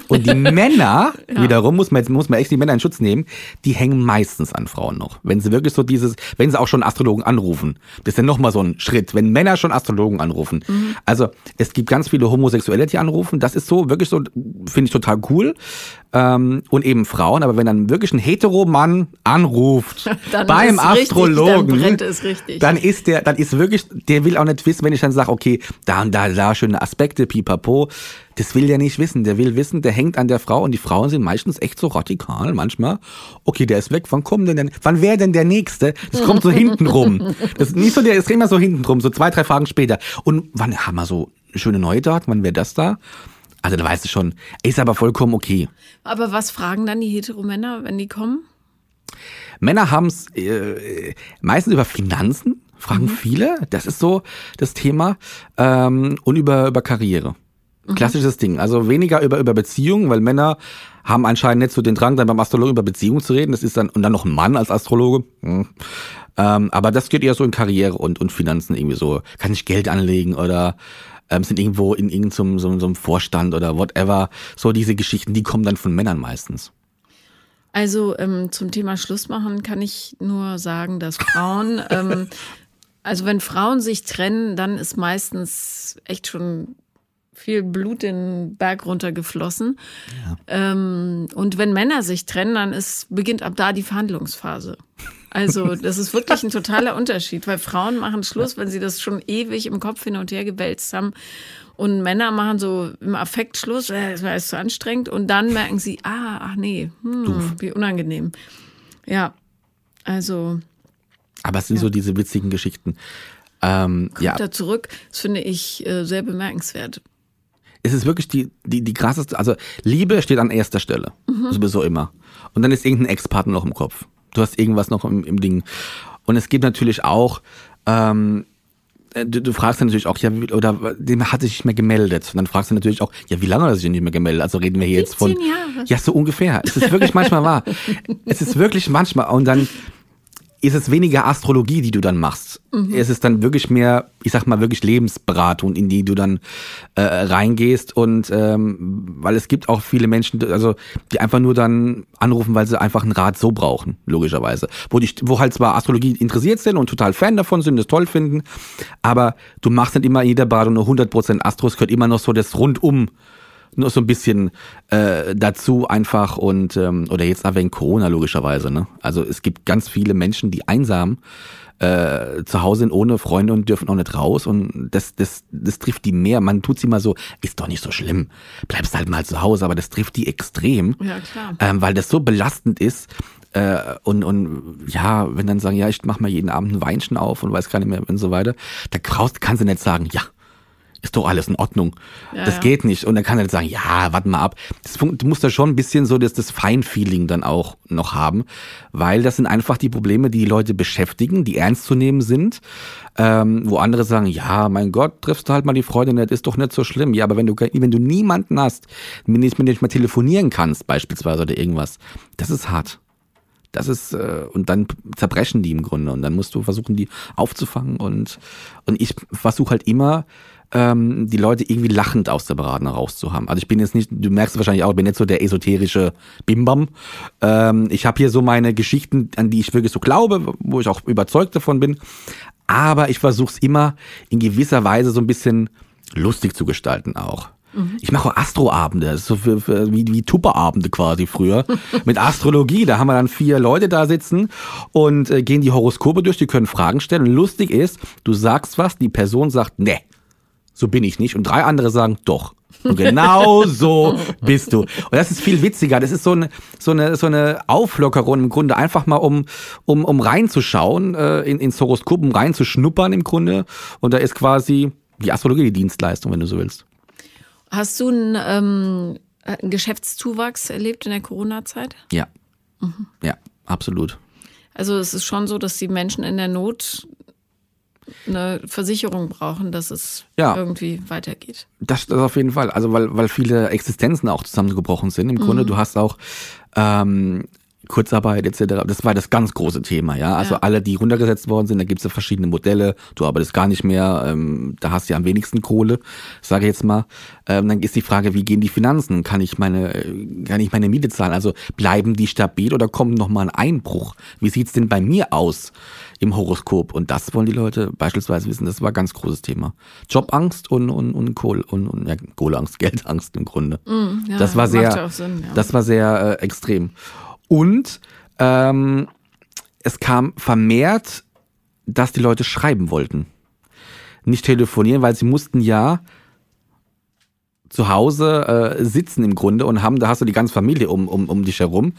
Und die Männer, wiederum, muss man, jetzt, muss man echt die Männer in Schutz nehmen, die hängen meistens an Frauen noch. Wenn sie wirklich so dieses, wenn sie auch schon Astrologen anrufen, das ist ja nochmal so ein Schritt, wenn Männer schon Astrologen anrufen. Also es gibt ganz viele Homosexuelle, die anrufen, das ist so, wirklich so, finde ich total cool. ähm, und eben Frauen. Aber wenn dann wirklich ein Hetero-Mann anruft beim Astrologen, richtig, dann, dann, ist der, dann ist wirklich, der will auch nicht wissen, wenn ich dann sage, okay, da und da, da schöne Aspekte, pipapo. Das will der nicht wissen. Der will wissen, der hängt an der Frau und die Frauen sind meistens echt so radikal manchmal. Okay, der ist weg. Wann kommt denn denn? Wann wäre denn der nächste? Das kommt so hinten rum. Das ist nicht so der, ist immer so hinten rum, so zwei, drei Fragen später. Und wann haben wir so schöne neue Daten? Wann wäre das da? Also da weißt du schon, ist aber vollkommen okay. Aber was fragen dann die Heteromänner, wenn die kommen? Männer haben es äh, meistens über Finanzen, fragen mhm. viele. Das ist so das Thema. Ähm, und über, über Karriere. Mhm. Klassisches Ding. Also weniger über, über Beziehungen, weil Männer haben anscheinend nicht so den Drang, dann beim Astrologen über Beziehungen zu reden. Das ist dann, und dann noch ein Mann als Astrologe. Hm. Ähm, aber das geht eher so in Karriere und, und Finanzen irgendwie so. Kann ich Geld anlegen oder ähm, sind irgendwo in irgendeinem so, so einem Vorstand oder whatever. So diese Geschichten, die kommen dann von Männern meistens. Also ähm, zum Thema Schluss machen kann ich nur sagen, dass Frauen, ähm, also wenn Frauen sich trennen, dann ist meistens echt schon viel Blut den Berg runtergeflossen. Ja. Ähm, und wenn Männer sich trennen, dann ist, beginnt ab da die Verhandlungsphase. Also das ist wirklich ein totaler Unterschied, weil Frauen machen Schluss, wenn sie das schon ewig im Kopf hin und her gewälzt haben. Und Männer machen so im Affekt Schluss, äh, das war alles zu anstrengend. Und dann merken sie, ah, ach nee, hm, wie unangenehm. Ja, also. Aber es sind ja. so diese witzigen Geschichten. Ähm, Kommt ja. da zurück, das finde ich äh, sehr bemerkenswert. Es ist wirklich die, die, die krasseste, also Liebe steht an erster Stelle. Mhm. Sowieso immer. Und dann ist irgendein Ex-Partner noch im Kopf du hast irgendwas noch im, im Ding. Und es gibt natürlich auch, ähm, du, du fragst dann natürlich auch, ja, oder dem hat sich nicht mehr gemeldet. Und dann fragst du natürlich auch, ja, wie lange hat er sich nicht mehr gemeldet? Also reden wir hier jetzt von. Jahre. Ja, so ungefähr. Es ist wirklich manchmal wahr. Es ist wirklich manchmal. Und dann ist es weniger Astrologie, die du dann machst. Mhm. Es ist dann wirklich mehr, ich sag mal, wirklich Lebensberatung, in die du dann äh, reingehst. Und ähm, weil es gibt auch viele Menschen, also die einfach nur dann anrufen, weil sie einfach einen Rat so brauchen, logischerweise. Wo, die, wo halt zwar Astrologie interessiert sind und total Fan davon sind, das toll finden, aber du machst nicht immer in jeder Beratung nur 100% Astro, es gehört immer noch so das Rundum nur so ein bisschen äh, dazu einfach und ähm, oder jetzt auch wegen Corona logischerweise. Ne? Also es gibt ganz viele Menschen, die einsam äh, zu Hause sind ohne Freunde und dürfen auch nicht raus und das, das, das trifft die mehr. Man tut sie mal so, ist doch nicht so schlimm, bleibst halt mal zu Hause, aber das trifft die extrem, ja, klar. Ähm, weil das so belastend ist. Äh, und, und ja, wenn dann sagen, ja, ich mach mal jeden Abend ein Weinchen auf und weiß gar nicht mehr und so weiter, da kannst du nicht sagen, ja, ist doch alles in Ordnung. Ja, das ja. geht nicht. Und dann kann er sagen, ja, warte mal ab. Das, du musst da schon ein bisschen so das, das Feinfeeling dann auch noch haben, weil das sind einfach die Probleme, die die Leute beschäftigen, die ernst zu nehmen sind. Ähm, wo andere sagen, ja, mein Gott, triffst du halt mal die Freundin, das ist doch nicht so schlimm. Ja, aber wenn du, wenn du niemanden hast, mit dem du nicht mal telefonieren kannst, beispielsweise oder irgendwas, das ist hart. Das ist, äh, und dann zerbrechen die im Grunde. Und dann musst du versuchen, die aufzufangen. Und, und ich versuche halt immer, ähm, die Leute irgendwie lachend aus der Beratung rauszuhaben. Also ich bin jetzt nicht, du merkst wahrscheinlich auch, ich bin nicht so der esoterische Bimbam. Ähm, ich habe hier so meine Geschichten, an die ich wirklich so glaube, wo ich auch überzeugt davon bin. Aber ich versuche es immer in gewisser Weise so ein bisschen lustig zu gestalten auch. Mhm. Ich mache auch Astroabende, so für, für, wie, wie Tupperabende quasi früher. Mit Astrologie, da haben wir dann vier Leute da sitzen und äh, gehen die Horoskope durch, die können Fragen stellen. Und lustig ist, du sagst was, die Person sagt, ne, so bin ich nicht. Und drei andere sagen, doch. Und genau so bist du. Und das ist viel witziger. Das ist so eine, so eine, so eine Auflockerung im Grunde, einfach mal um, um, um reinzuschauen, äh, in, ins Horoskop, um reinzuschnuppern im Grunde. Und da ist quasi die Astrologie die Dienstleistung, wenn du so willst. Hast du einen, ähm, einen Geschäftszuwachs erlebt in der Corona-Zeit? Ja. Mhm. Ja, absolut. Also es ist schon so, dass die Menschen in der Not eine Versicherung brauchen, dass es ja. irgendwie weitergeht. Das, das auf jeden Fall. Also weil, weil viele Existenzen auch zusammengebrochen sind. Im mhm. Grunde, du hast auch ähm, Kurzarbeit etc. Das war das ganz große Thema, ja. Also ja. alle, die runtergesetzt worden sind, da gibt es ja verschiedene Modelle. Du arbeitest gar nicht mehr, ähm, da hast du ja am wenigsten Kohle, sage ich jetzt mal. Ähm, dann ist die Frage, wie gehen die Finanzen? Kann ich meine, kann ich meine Miete zahlen? Also bleiben die stabil oder kommt nochmal ein Einbruch? Wie sieht's denn bei mir aus im Horoskop? Und das wollen die Leute beispielsweise wissen. Das war ein ganz großes Thema. Jobangst und und und Kohl und, und ja, Kohleangst, Geldangst im Grunde. Mm, ja, das war sehr, Sinn, ja. das war sehr äh, extrem. Und ähm, es kam vermehrt, dass die Leute schreiben wollten. Nicht telefonieren, weil sie mussten ja zu Hause äh, sitzen im Grunde und haben, da hast du die ganze Familie um, um, um dich herum.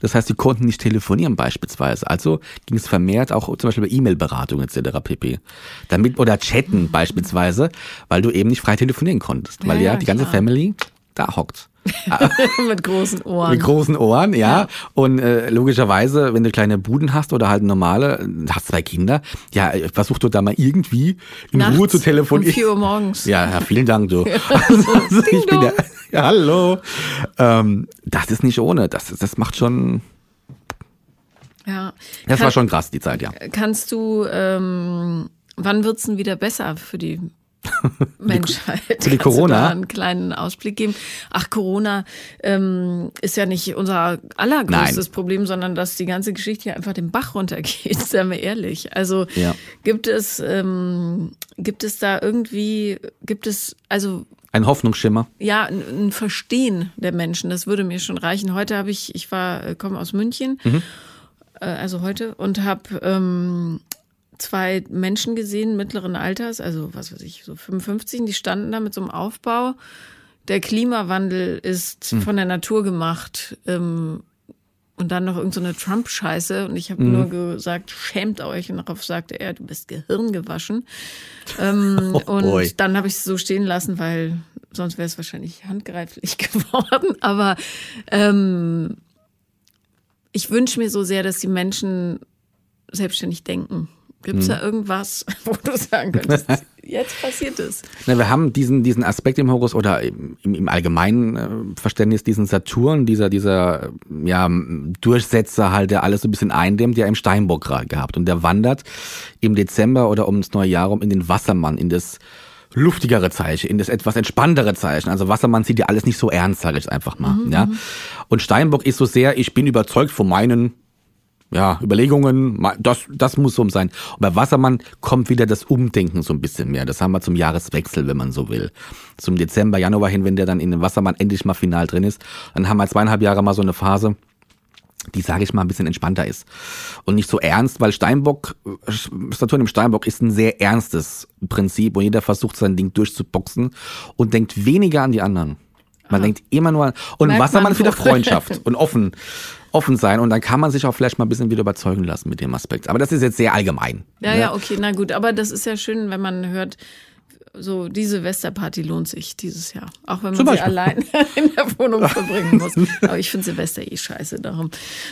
Das heißt, die konnten nicht telefonieren beispielsweise. Also ging es vermehrt auch zum Beispiel über E-Mail-Beratung etc. pp. Damit, oder chatten beispielsweise, weil du eben nicht frei telefonieren konntest. Weil ja, ja die ganze Family da hockt. Mit großen Ohren. Mit großen Ohren, ja. ja. Und äh, logischerweise, wenn du kleine Buden hast oder halt normale, hast zwei Kinder, ja, versuch du da mal irgendwie in Nachts Ruhe zu telefonieren. Um 4 Uhr morgens. Ja, ja vielen Dank, du. also, ich bin ja, ja, hallo. Ähm, das ist nicht ohne. Das, das macht schon. Ja. Das Kann, war schon krass, die Zeit, ja. Kannst du, ähm, wann wird's denn wieder besser für die Menschheit. Für die Corona? einen kleinen Ausblick geben. Ach, Corona ähm, ist ja nicht unser allergrößtes Nein. Problem, sondern dass die ganze Geschichte hier einfach den Bach runtergeht, seien wir ehrlich. Also ja. gibt es, ähm, gibt es da irgendwie, gibt es, also ein Hoffnungsschimmer. Ja, ein, Verstehen der Menschen, das würde mir schon reichen. Heute habe ich, ich war, äh, komme aus München, mhm. äh, also heute, und habe ähm, zwei Menschen gesehen, mittleren Alters, also was weiß ich, so 55, die standen da mit so einem Aufbau. Der Klimawandel ist hm. von der Natur gemacht. Ähm, und dann noch irgendeine so Trump-Scheiße. Und ich habe mhm. nur gesagt, schämt euch. Und darauf sagte er, du bist Gehirn gewaschen. Ähm, oh und boy. dann habe ich es so stehen lassen, weil sonst wäre es wahrscheinlich handgreiflich geworden. Aber ähm, ich wünsche mir so sehr, dass die Menschen selbstständig denken. Gibt es hm. da irgendwas, wo du sagen könntest, jetzt passiert es? Na, wir haben diesen, diesen Aspekt im Horus oder im, im allgemeinen äh, Verständnis, diesen Saturn, dieser, dieser ja, Durchsetzer halt, der alles so ein bisschen eindämmt, der im Steinbock gerade gehabt. Und der wandert im Dezember oder ums neue Jahr rum in den Wassermann, in das luftigere Zeichen, in das etwas entspanntere Zeichen. Also Wassermann sieht ja alles nicht so ernst, sage ich einfach mal. Mhm. Ja? Mhm. Und Steinbock ist so sehr, ich bin überzeugt von meinen ja, Überlegungen, das, das muss so sein. Und bei Wassermann kommt wieder das Umdenken so ein bisschen mehr. Das haben wir zum Jahreswechsel, wenn man so will. Zum Dezember, Januar hin, wenn der dann in den Wassermann endlich mal final drin ist, dann haben wir zweieinhalb Jahre mal so eine Phase, die, sage ich mal, ein bisschen entspannter ist. Und nicht so ernst, weil Steinbock, Saturn im Steinbock ist ein sehr ernstes Prinzip und jeder versucht sein Ding durchzuboxen und denkt weniger an die anderen. Man Aha. denkt immer nur an, und Merkt Wassermann ist wieder Freundschaft und offen offen sein und dann kann man sich auch vielleicht mal ein bisschen wieder überzeugen lassen mit dem Aspekt. Aber das ist jetzt sehr allgemein. Ja, ne? ja, okay, na gut. Aber das ist ja schön, wenn man hört, so die Silvesterparty lohnt sich dieses Jahr. Auch wenn man sie allein in der Wohnung verbringen muss. Aber ich finde Silvester eh scheiße darum.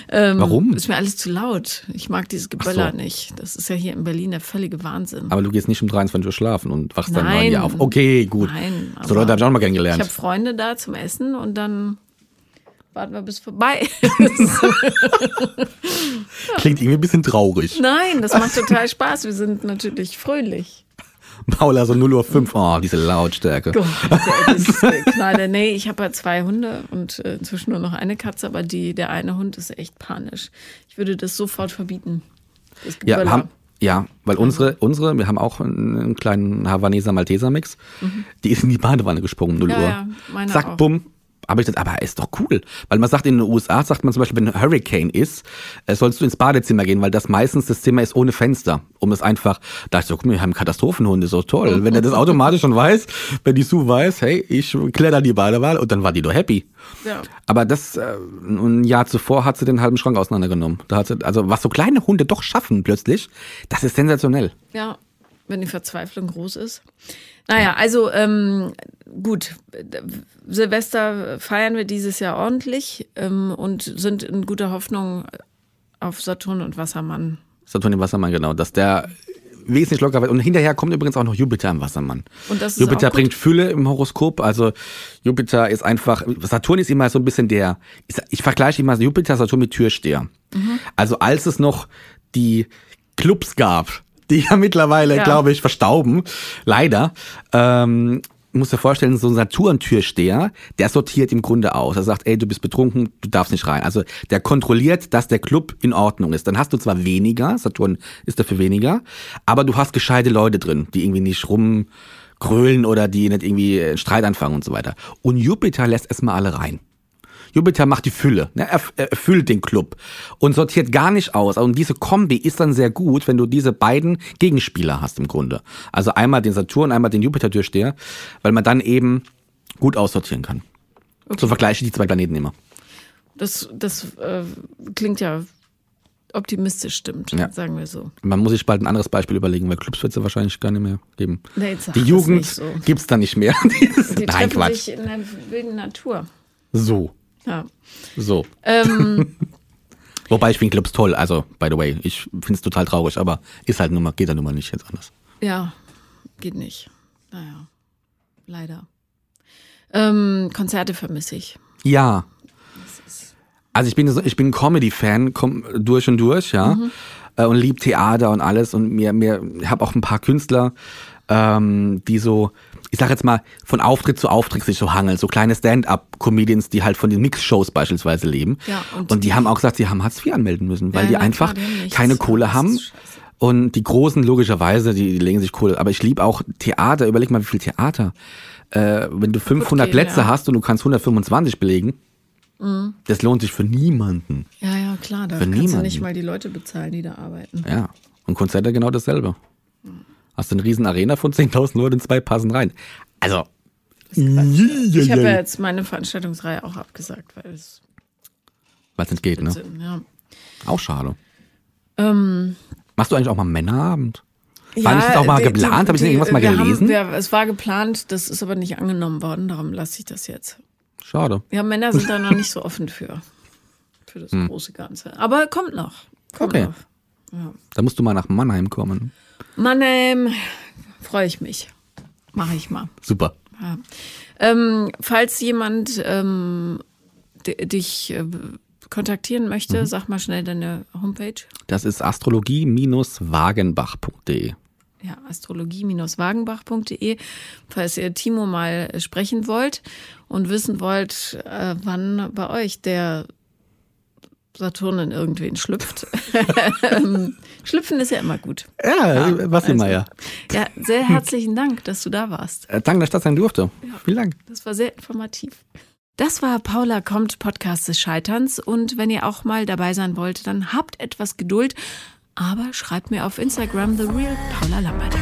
Ähm, Warum? Ist mir alles zu laut. Ich mag dieses Geböller so. nicht. Das ist ja hier in Berlin der völlige Wahnsinn. Aber du gehst nicht um 23 Uhr schlafen und wachst dann mal hier auf. Okay, gut. Nein. So Leute habe ich auch mal kennengelernt. Ich habe Freunde da zum Essen und dann warten wir bis vorbei. Klingt irgendwie ein bisschen traurig. Nein, das macht total Spaß. Wir sind natürlich fröhlich. Paula so 0 Uhr 5, oh, diese Lautstärke. Gott, das ist Knaller. Nee, ich habe ja zwei Hunde und äh, inzwischen nur noch eine Katze, aber die, der eine Hund ist echt panisch. Ich würde das sofort verbieten. Das ja, haben, ja, weil unsere, unsere, wir haben auch einen kleinen Havaneser Malteser Mix, mhm. die ist in die Badewanne gesprungen, 0 ja, Uhr. Ja, Zack, auch. bumm, aber ich dachte, aber ist doch cool. Weil man sagt, in den USA sagt man zum Beispiel, wenn ein Hurricane ist, äh, sollst du ins Badezimmer gehen, weil das meistens das Zimmer ist ohne Fenster. Um es einfach, da ich so, guck mal, wir haben Katastrophenhunde, doch toll. Wenn er das automatisch schon weiß, wenn die Sue weiß, hey, ich kletter die Badewahl und dann war die doch happy. Ja. Aber das, äh, ein Jahr zuvor hat sie den halben Schrank auseinandergenommen. Da hat sie, also was so kleine Hunde doch schaffen plötzlich, das ist sensationell. Ja, wenn die Verzweiflung groß ist. Naja, also ähm, gut, Silvester feiern wir dieses Jahr ordentlich ähm, und sind in guter Hoffnung auf Saturn und Wassermann. Saturn und Wassermann, genau, dass der wesentlich lockerer wird. Und hinterher kommt übrigens auch noch Jupiter im Wassermann. Und das ist Jupiter bringt Fülle im Horoskop. Also Jupiter ist einfach, Saturn ist immer so ein bisschen der, ich, ich vergleiche immer Jupiter, Saturn mit Türsteher. Mhm. Also als es noch die Clubs gab, die ja mittlerweile, Ja. glaube ich, verstauben, leider, ähm, muss dir vorstellen, so ein Saturn-Türsteher, der sortiert im Grunde aus. Er sagt, ey, du bist betrunken, du darfst nicht rein. Also der kontrolliert, dass der Club in Ordnung ist. Dann hast du zwar weniger, Saturn ist dafür weniger, aber du hast gescheite Leute drin, die irgendwie nicht rumgrölen oder die nicht irgendwie Streit anfangen und so weiter. Und Jupiter lässt erstmal alle rein. Jupiter macht die Fülle, ne? er, er erfüllt den Club und sortiert gar nicht aus. Und diese Kombi ist dann sehr gut, wenn du diese beiden Gegenspieler hast im Grunde. Also einmal den Saturn, einmal den Jupiter-Türsteher, weil man dann eben gut aussortieren kann. So vergleiche ich die zwei Planeten immer. Das, das äh, klingt ja optimistisch, stimmt, Ja. sagen wir so. Man muss sich bald ein anderes Beispiel überlegen, weil Clubs wird es ja wahrscheinlich gar nicht mehr geben. Nee, die Jugend so. gibt's da nicht mehr. Dieses- Die Nein, treffen Quatsch. sich in der wilden Natur. So, Ja. so. Ähm, Wobei ich finde Clubs toll, also by the way, ich finde es total traurig, aber ist halt nun mal, geht ja nun mal nicht jetzt anders. ja, geht nicht. Naja, leider. Ähm, Konzerte vermisse ich. Ja. Also ich bin ich bin Comedy-Fan durch und durch, ja. Äh, Und lieb Theater und alles. Und mir, mir habe auch ein paar Künstler, ähm, die so, ich sag jetzt mal, von Auftritt zu Auftritt sich so hangeln. So kleine Stand-up-Comedians, die halt von den Mix-Shows beispielsweise leben. Ja, und- und, die haben auch gesagt, sie haben Hartz IV anmelden müssen, weil Ja, die einfach klar, keine Kohle haben. Und die Großen, logischerweise, die, die legen sich Kohle. Aber ich liebe auch Theater. Überleg mal, wie viel Theater. Äh, wenn du 500 gehen, Plätze ja. hast und du kannst 125 belegen, das lohnt sich für niemanden. Ja, ja, klar. Da Für kannst du niemanden. nicht mal die Leute bezahlen, die da arbeiten. Ja. Und Konzerte genau dasselbe. Hast du eine riesen Arena von 10.000 Leuten, zwei passen rein. Also. Ich habe ja jetzt meine Veranstaltungsreihe auch abgesagt, weil es Weil es nicht geht, ne? Sinn, ja. Auch schade. Ähm, Machst du eigentlich auch mal Männerabend? War nicht das auch mal die- geplant? Habe ich irgendwas mal gelesen? Haben, wir, es war geplant, das ist aber nicht angenommen worden, darum lasse ich das jetzt. Schade. Ja, Männer sind da noch nicht so offen für, für das große Ganze. Aber kommt noch. Kommt Hm. Okay. noch. Da musst du mal nach Mannheim kommen. Mannheim, freue ich mich. Mache ich mal. Super. Ja. Ähm, falls jemand ähm, dich äh, kontaktieren möchte, Mhm. sag mal schnell deine Homepage. Das ist astrologie-wagenbach.de. Ja, astrologie-wagenbach.de, falls ihr Timo mal äh, sprechen wollt und wissen wollt, äh, wann bei euch der Saturn in irgendwen schlüpft. Ähm, Schlüpfen ist ja immer gut. Ja, was immer, ja. Ja, sehr herzlichen Dank, dass du da warst. Äh, Danke, dass ich das sein durfte. Vielen Dank. Das war sehr informativ. Das war Paula kommt, Podcast des Scheiterns. Und wenn ihr auch mal dabei sein wollt, dann habt etwas Geduld. Aber schreibt mir auf Instagram The Real Paula Lambert.